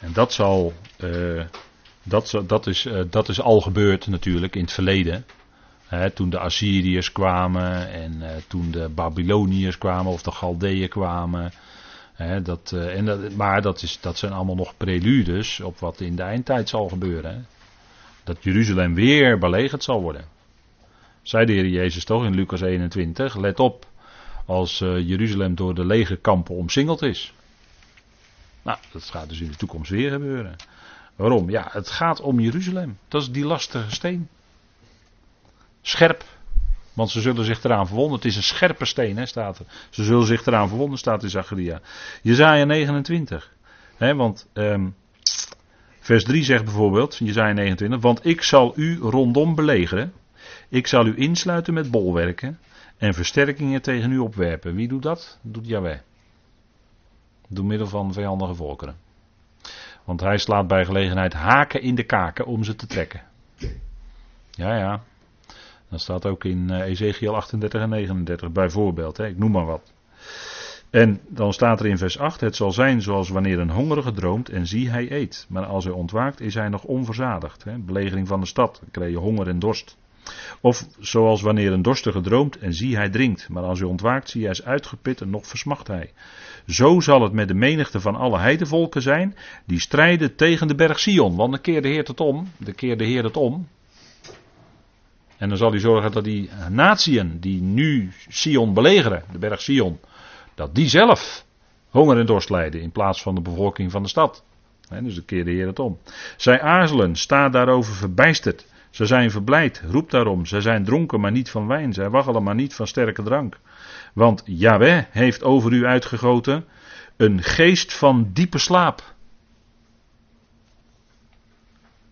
A: En dat zal, uh, dat, dat, is, uh, dat is al gebeurd natuurlijk in het verleden. Toen de Assyriërs kwamen en uh, toen de Babyloniërs kwamen of de Galdeeën kwamen. Dat, en dat, maar dat, is, dat zijn allemaal nog preludes op wat in de eindtijd zal gebeuren. Dat Jeruzalem weer belegerd zal worden. Zei de Heer Jezus toch in Lucas 21, let op als uh, Jeruzalem door de legerkampen omsingeld is. Nou, dat gaat dus in de toekomst weer gebeuren. Waarom? Ja, het gaat om Jeruzalem. Dat is die lastige steen. Scherp. Want ze zullen zich eraan verwonden. Het is een scherpe steen, hè, staat er. Ze zullen zich eraan verwonden, staat in Zacharia. Jezaja 29. Hè, want um, vers 3 zegt bijvoorbeeld, Jezaja 29. Want ik zal u rondom belegeren. Ik zal u insluiten met bolwerken en versterkingen tegen u opwerpen. Wie doet dat? Doet Yahweh. Door middel van vijandige volkeren. Want hij slaat bij gelegenheid haken in de kaken om ze te trekken. Ja, ja. Dat staat ook in uh, Ezekiel 38 en 39 bijvoorbeeld. Hè. Ik noem maar wat. En dan staat er in vers 8: Het zal zijn zoals wanneer een hongerige droomt en zie hij eet. Maar als hij ontwaakt is hij nog onverzadigd. Hè. Belegering van de stad. Krijg je honger en dorst. Of zoals wanneer een dorstige droomt en zie hij drinkt, maar als hij ontwaakt zie hij is uitgeput en nog versmacht hij. Zo zal het met de menigte van alle heidevolken zijn, die strijden tegen de berg Sion. Want dan keert de Heer het om, dan keert de Heer het om. En dan zal hij zorgen dat die natieën die nu Sion belegeren, de berg Sion, dat die zelf honger en dorst lijden in plaats van de bevolking van de stad. dus dan keert de Heer het om. Zij aarzelen, sta daarover verbijsterd. Ze zijn verblijd, roep daarom. Ze zijn dronken, maar niet van wijn. Zij waggelen, maar niet van sterke drank. Want Yahweh heeft over u uitgegoten een geest van diepe slaap.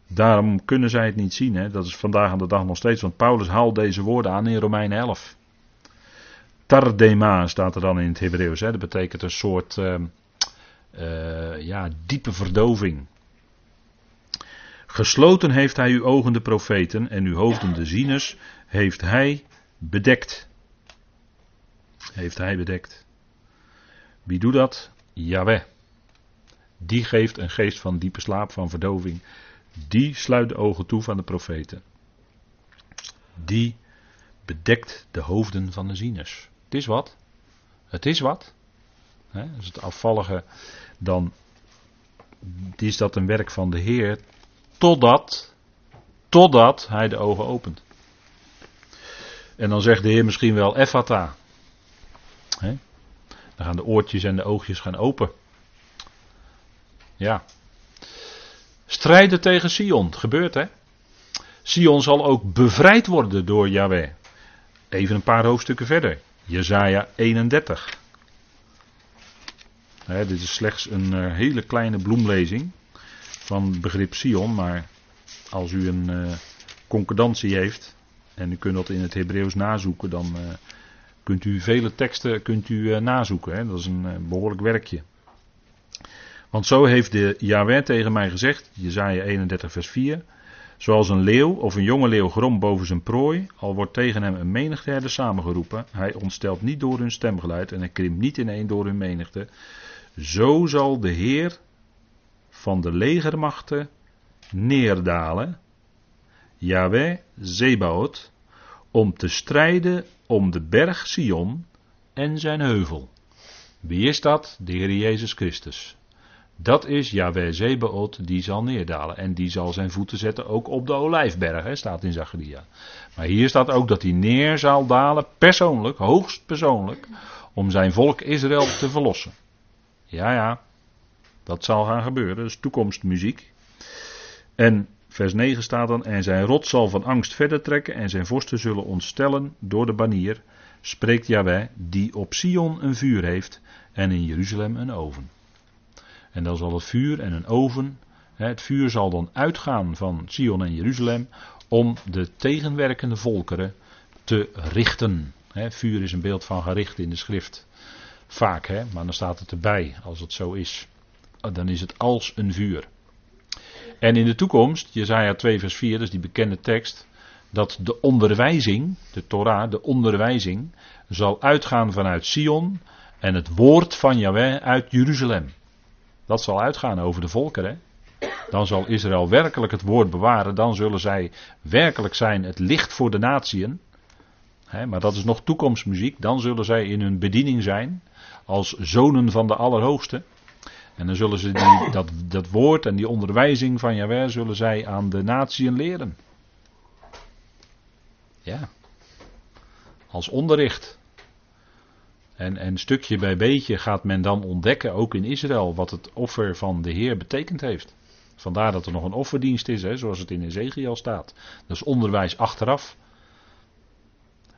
A: Daarom kunnen zij het niet zien. Hè? Dat is vandaag aan de dag nog steeds. Want Paulus haalt deze woorden aan in Romeinen 11. Tardema staat er dan in het Hebreeuws. Dat betekent een soort uh, uh, ja, diepe verdoving. Gesloten heeft hij uw ogen de profeten en uw hoofden de zieners heeft hij bedekt. Heeft hij bedekt. Wie doet dat? Yahweh. Die geeft een geest van diepe slaap, van verdoving. Die sluit de ogen toe van de profeten. Die bedekt de hoofden van de zieners. Het is wat. Het is wat. Als het afvallige, dan is dat een werk van de Heer Totdat, totdat hij de ogen opent. En dan zegt de Heer misschien wel Ephata. Dan gaan de oortjes en de oogjes gaan open. Ja. Strijden tegen Sion. Gebeurt hè. Sion zal ook bevrijd worden door Yahweh. Even een paar hoofdstukken verder. Jezaja 31. dit is slechts een uh, hele kleine bloemlezing van begrip Sion, maar als u een uh, concordantie heeft en u kunt dat in het Hebreeuws nazoeken, dan uh, kunt u vele teksten kunt u, uh, nazoeken. Hè? Dat is een behoorlijk werkje. Want zo heeft de Yahweh tegen mij gezegd, Jezaja 31 vers 4, zoals een leeuw of een jonge leeuw grom boven zijn prooi, al wordt tegen hem een menigte herder samengeroepen, hij ontstelt niet door hun stemgeluid en hij krimpt niet ineen door hun menigte, zo zal de Heer van de legermachten neerdalen, Yahweh Zebaot, om te strijden om de berg Sion en zijn heuvel. Wie is dat? De Heer Jezus Christus. Dat is Yahweh Zebaot die zal neerdalen. En die zal zijn voeten zetten ook op de olijfberg, hè, staat in Zacharia. Maar hier staat ook dat hij neer zal dalen, persoonlijk, hoogst persoonlijk, om zijn volk Israël te verlossen. Ja, ja, dat zal gaan gebeuren, dat is toekomstmuziek. En Vers 9 staat dan: En zijn rot zal van angst verder trekken en zijn vorsten zullen ontstellen door de banier, spreekt Yahweh, die op Sion een vuur heeft en in Jeruzalem een oven. En dan zal het vuur en een oven, het vuur zal dan uitgaan van Sion en Jeruzalem om de tegenwerkende volkeren te richten. vuur is een beeld van gericht in de schrift. Vaak, hè, maar dan staat het erbij als het zo is. Dan is het als een vuur. En in de toekomst, Jezaja 2 vers 4, dus die bekende tekst, dat de onderwijzing, de Torah, de onderwijzing, zal uitgaan vanuit Sion en het woord van Yahweh uit Jeruzalem. Dat zal uitgaan over de volkeren. Dan zal Israël werkelijk het woord bewaren. Dan zullen zij werkelijk zijn het licht voor de natieën. maar dat is nog toekomstmuziek. Dan zullen zij in hun bediening zijn als zonen van de Allerhoogste. En dan zullen ze die, dat, dat woord en die onderwijzing van Jahweh zullen zij aan de natieën leren. Ja. Als onderricht. En, en stukje bij beetje gaat men dan ontdekken, ook in Israël, wat het offer van de Heer betekend heeft. Vandaar dat er nog een offerdienst is, hè, zoals het in Ezekiel staat. Dat is onderwijs achteraf.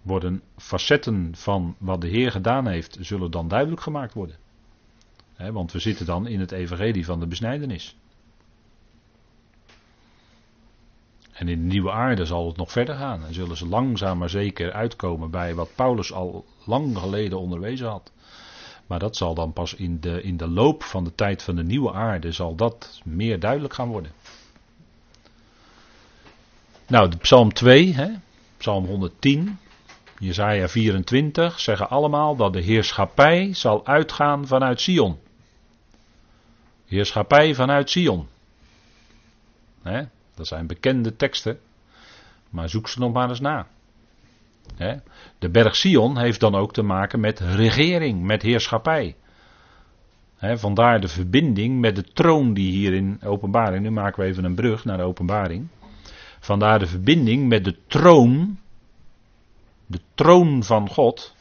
A: Worden facetten van wat de Heer gedaan heeft, zullen dan duidelijk gemaakt worden. Want we zitten dan in het evangelie van de besnijdenis. En in de nieuwe aarde zal het nog verder gaan. En zullen ze langzaam maar zeker uitkomen bij wat Paulus al lang geleden onderwezen had. Maar dat zal dan pas in de, in de loop van de tijd van de nieuwe aarde zal dat meer duidelijk gaan worden. Nou, de Psalm 2, hè, Psalm 110, Jesaja 24 zeggen allemaal dat de heerschappij zal uitgaan vanuit Sion. Heerschappij vanuit Sion. Hè, dat zijn bekende teksten, maar zoek ze nog maar eens na. De berg Sion heeft dan ook te maken met regering, met heerschappij. vandaar de verbinding met de troon die hier in openbaring, nu maken we even een brug naar de openbaring. Vandaar de verbinding met de troon, de troon van God.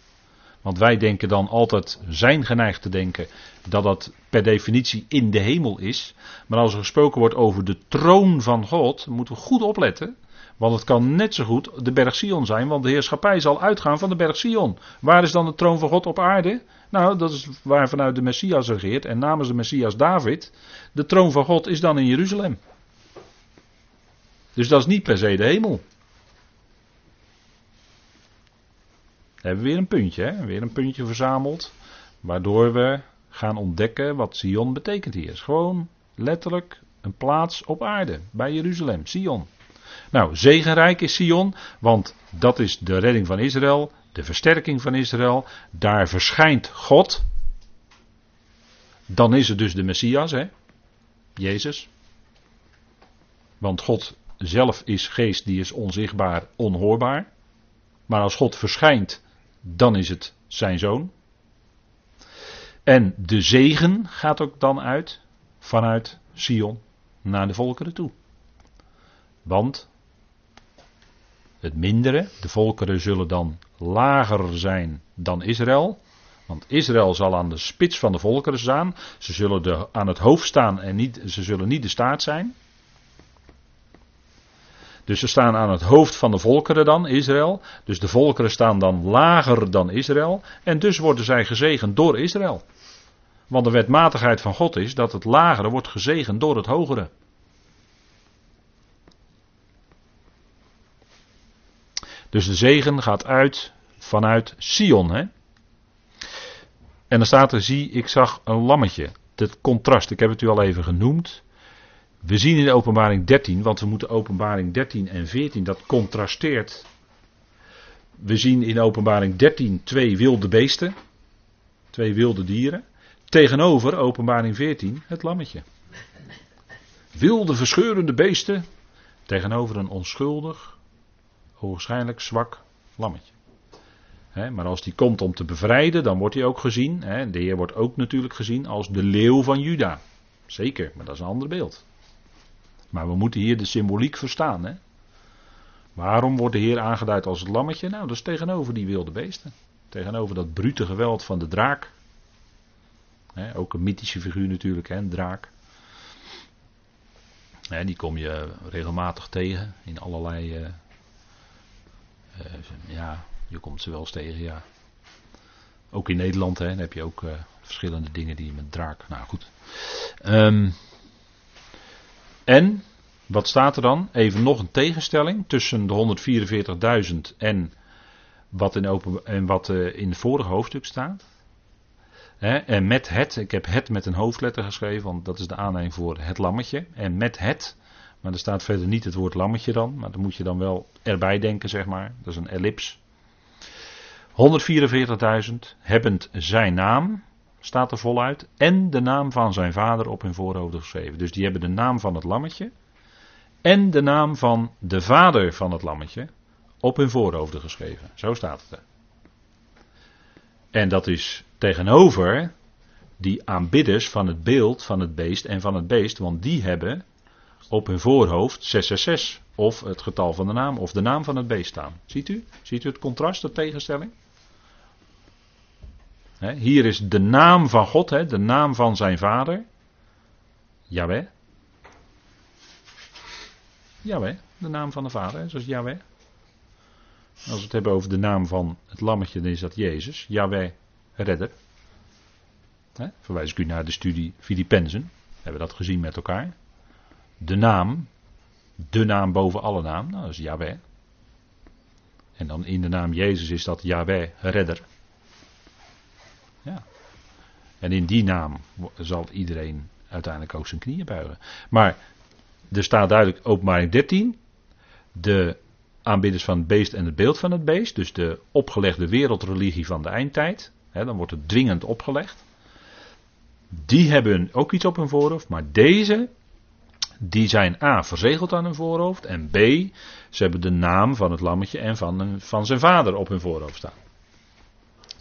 A: Want wij denken dan altijd, zijn geneigd te denken, dat dat per definitie in de hemel is. Maar als er gesproken wordt over de troon van God, moeten we goed opletten. Want het kan net zo goed de berg Sion zijn, want de heerschappij zal uitgaan van de berg Sion. Waar is dan de troon van God op aarde? Nou, dat is waar vanuit de Messias regeert en namens de Messias David. De troon van God is dan in Jeruzalem. Dus dat is niet per se de hemel. Hebben we weer een puntje, hè? weer een puntje verzameld. Waardoor we gaan ontdekken wat Sion betekent hier. gewoon letterlijk een plaats op aarde, bij Jeruzalem, Sion. Nou, zegenrijk is Sion, want dat is de redding van Israël, de versterking van Israël. Daar verschijnt God. Dan is het dus de Messias, hè? Jezus. Want God zelf is geest, die is onzichtbaar, onhoorbaar. Maar als God verschijnt, dan is het zijn zoon. En de zegen gaat ook dan uit vanuit Sion naar de volkeren toe. Want het mindere, de volkeren zullen dan lager zijn dan Israël. Want Israël zal aan de spits van de volkeren staan. Ze zullen de, aan het hoofd staan en niet, ze zullen niet de staat zijn. Dus ze staan aan het hoofd van de volkeren dan, Israël. Dus de volkeren staan dan lager dan Israël. En dus worden zij gezegend door Israël. Want de wetmatigheid van God is dat het lagere wordt gezegend door het hogere. Dus de zegen gaat uit vanuit Sion. Hè? En dan staat er, zie, ik zag een lammetje. Het contrast, ik heb het u al even genoemd. We zien in openbaring 13, want we moeten openbaring 13 en 14, dat contrasteert. We zien in openbaring 13 twee wilde beesten, twee wilde dieren. Tegenover openbaring 14 het lammetje. Wilde verscheurende beesten tegenover een onschuldig, waarschijnlijk zwak lammetje. maar als die komt om te bevrijden, dan wordt hij ook gezien. de Heer wordt ook natuurlijk gezien als de leeuw van Juda. Zeker, maar dat is een ander beeld. Maar we moeten hier de symboliek verstaan. Waarom wordt de Heer aangeduid als het lammetje? Nou, dat is tegenover die wilde beesten. Tegenover dat brute geweld van de draak. ook een mythische figuur natuurlijk, hè, een draak. die kom je regelmatig tegen in allerlei. Uh, ja, je komt ze wel eens tegen, ja. Ook in Nederland hè, heb je ook uh, verschillende dingen die met draak. Nou goed. Um, en, wat staat er dan? Even nog een tegenstelling tussen de 144.000 en wat in, en wat uh, in het vorige hoofdstuk staat. En met het, ik heb het met een hoofdletter geschreven, want dat is de aanleiding voor het lammetje. En met het, maar er staat verder niet het woord lammetje dan, maar dan moet je dan wel erbij denken, zeg maar. Dat is een ellips. 144.000 hebbend zijn naam, staat er voluit, en de naam van zijn vader op hun voorhoofd geschreven. Dus die hebben de naam van het lammetje en de naam van de vader van het lammetje op hun voorhoofden geschreven. Zo staat het er. En dat is tegenover die aanbidders van het beeld van het beest en van het beest, want die hebben op hun voorhoofd 666 of het getal van de naam of de naam van het beest staan. Ziet u? Ziet u het contrast, de tegenstelling? Hier is de naam van God, de naam van zijn vader. Yahweh. Yahweh, de naam van de vader, zoals Yahweh. Als we het hebben over de naam van het lammetje, dan is dat Jezus. Yahweh, redder. verwijs ik u naar de studie Filippenzen. Hebben we dat gezien met elkaar. De naam, de naam boven alle naam, nou, dat is Yahweh. En dan in de naam Jezus is dat Yahweh, redder. Ja. En in die naam zal iedereen uiteindelijk ook zijn knieën buigen. Maar er staat duidelijk openbaring 13. De aanbidders van het beest en het beeld van het beest. Dus de opgelegde wereldreligie van de eindtijd. Hè, dan wordt het dringend opgelegd. Die hebben ook iets op hun voorhoofd. Maar deze, die zijn A, verzegeld aan hun voorhoofd. En B, ze hebben de naam van het lammetje en van, van zijn vader op hun voorhoofd staan.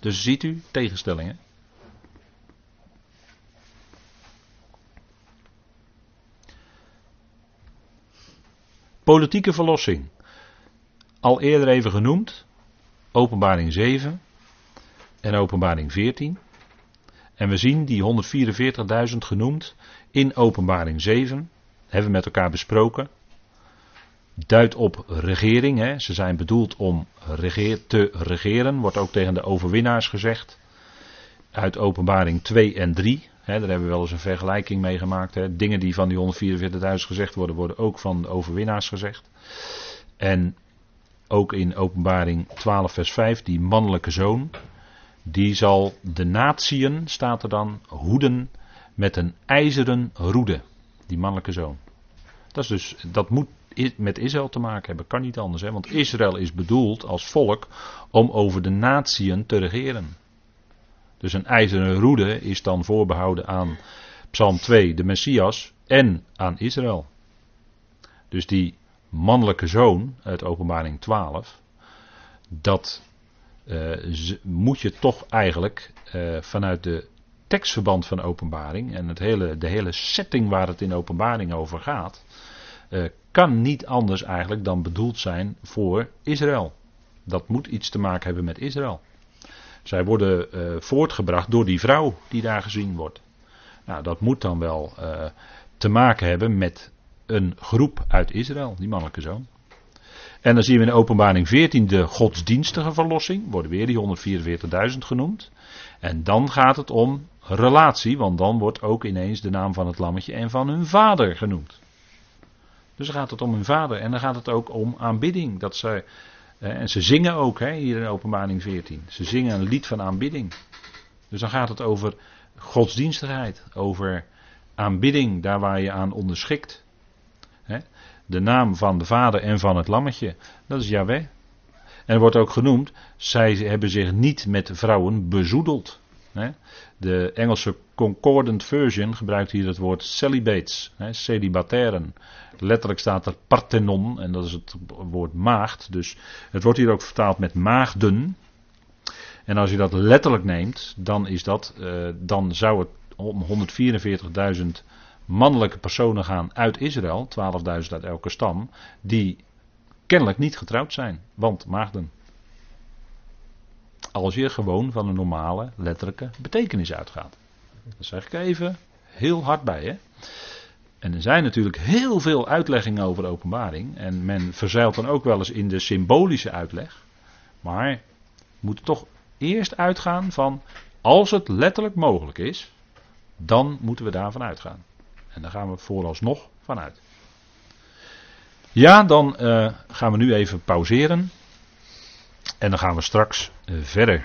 A: Dus ziet u tegenstellingen. Politieke verlossing. Al eerder even genoemd. Openbaring 7 en openbaring 14. En we zien die 144.000 genoemd in openbaring 7. Hebben we met elkaar besproken duidt op regering. Hè. Ze zijn bedoeld om te regeren, wordt ook tegen de overwinnaars gezegd. Uit openbaring 2 en 3. Hè, daar hebben we wel eens een vergelijking mee gemaakt. Hè. Dingen die van die 144.000 gezegd worden, worden ook van de overwinnaars gezegd. En ook in openbaring 12 vers 5, die mannelijke zoon. Die zal de natieën, staat er dan, hoeden met een ijzeren roede. Die mannelijke zoon. Dat, is dus, dat moet met Israël te maken hebben. Kan niet anders. Hè? Want Israël is bedoeld als volk om over de natieën te regeren. Dus een ijzeren roede is dan voorbehouden aan Psalm 2, de Messias, en aan Israël. Dus die mannelijke zoon uit Openbaring 12, dat uh, moet je toch eigenlijk uh, vanuit de tekstverband van Openbaring en het hele, de hele setting waar het in Openbaring over gaat, uh, kan niet anders eigenlijk dan bedoeld zijn voor Israël. Dat moet iets te maken hebben met Israël. Zij worden uh, voortgebracht door die vrouw die daar gezien wordt. Nou, dat moet dan wel uh, te maken hebben met een groep uit Israël, die mannelijke zoon. En dan zien we in openbaring 14 de godsdienstige verlossing, worden weer die 144.000 genoemd. En dan gaat het om relatie, want dan wordt ook ineens de naam van het lammetje en van hun vader genoemd. Dus dan gaat het om hun vader. En dan gaat het ook om aanbidding. Dat ze, eh, en ze zingen ook hè, hier in openbaring 14. Ze zingen een lied van aanbidding. Dus dan gaat het over godsdienstigheid. Over aanbidding, daar waar je aan onderschikt. De naam van de vader en van het lammetje. Dat is Yahweh. En er wordt ook genoemd, zij hebben zich niet met vrouwen bezoedeld. De Engelse Concordant Version gebruikt hier het woord celibates, celibatairen. Letterlijk staat er parthenon, en dat is het woord maagd. Dus het wordt hier ook vertaald met maagden. En als je dat letterlijk neemt, dan, is dat, uh, dan zou het om 144.000 mannelijke personen gaan uit Israël, 12.000 uit elke stam, die kennelijk niet getrouwd zijn, want maagden. Als je gewoon van een normale, letterlijke betekenis uitgaat. Dat zeg ik even heel hard bij. Hè? En er zijn natuurlijk heel veel uitleggingen over de openbaring. En men verzeilt dan ook wel eens in de symbolische uitleg. Maar we moeten toch eerst uitgaan van, als het letterlijk mogelijk is, dan moeten we daarvan uitgaan. En daar gaan we vooralsnog vanuit. Ja, dan uh, gaan we nu even pauzeren. En dan gaan we straks uh, verder.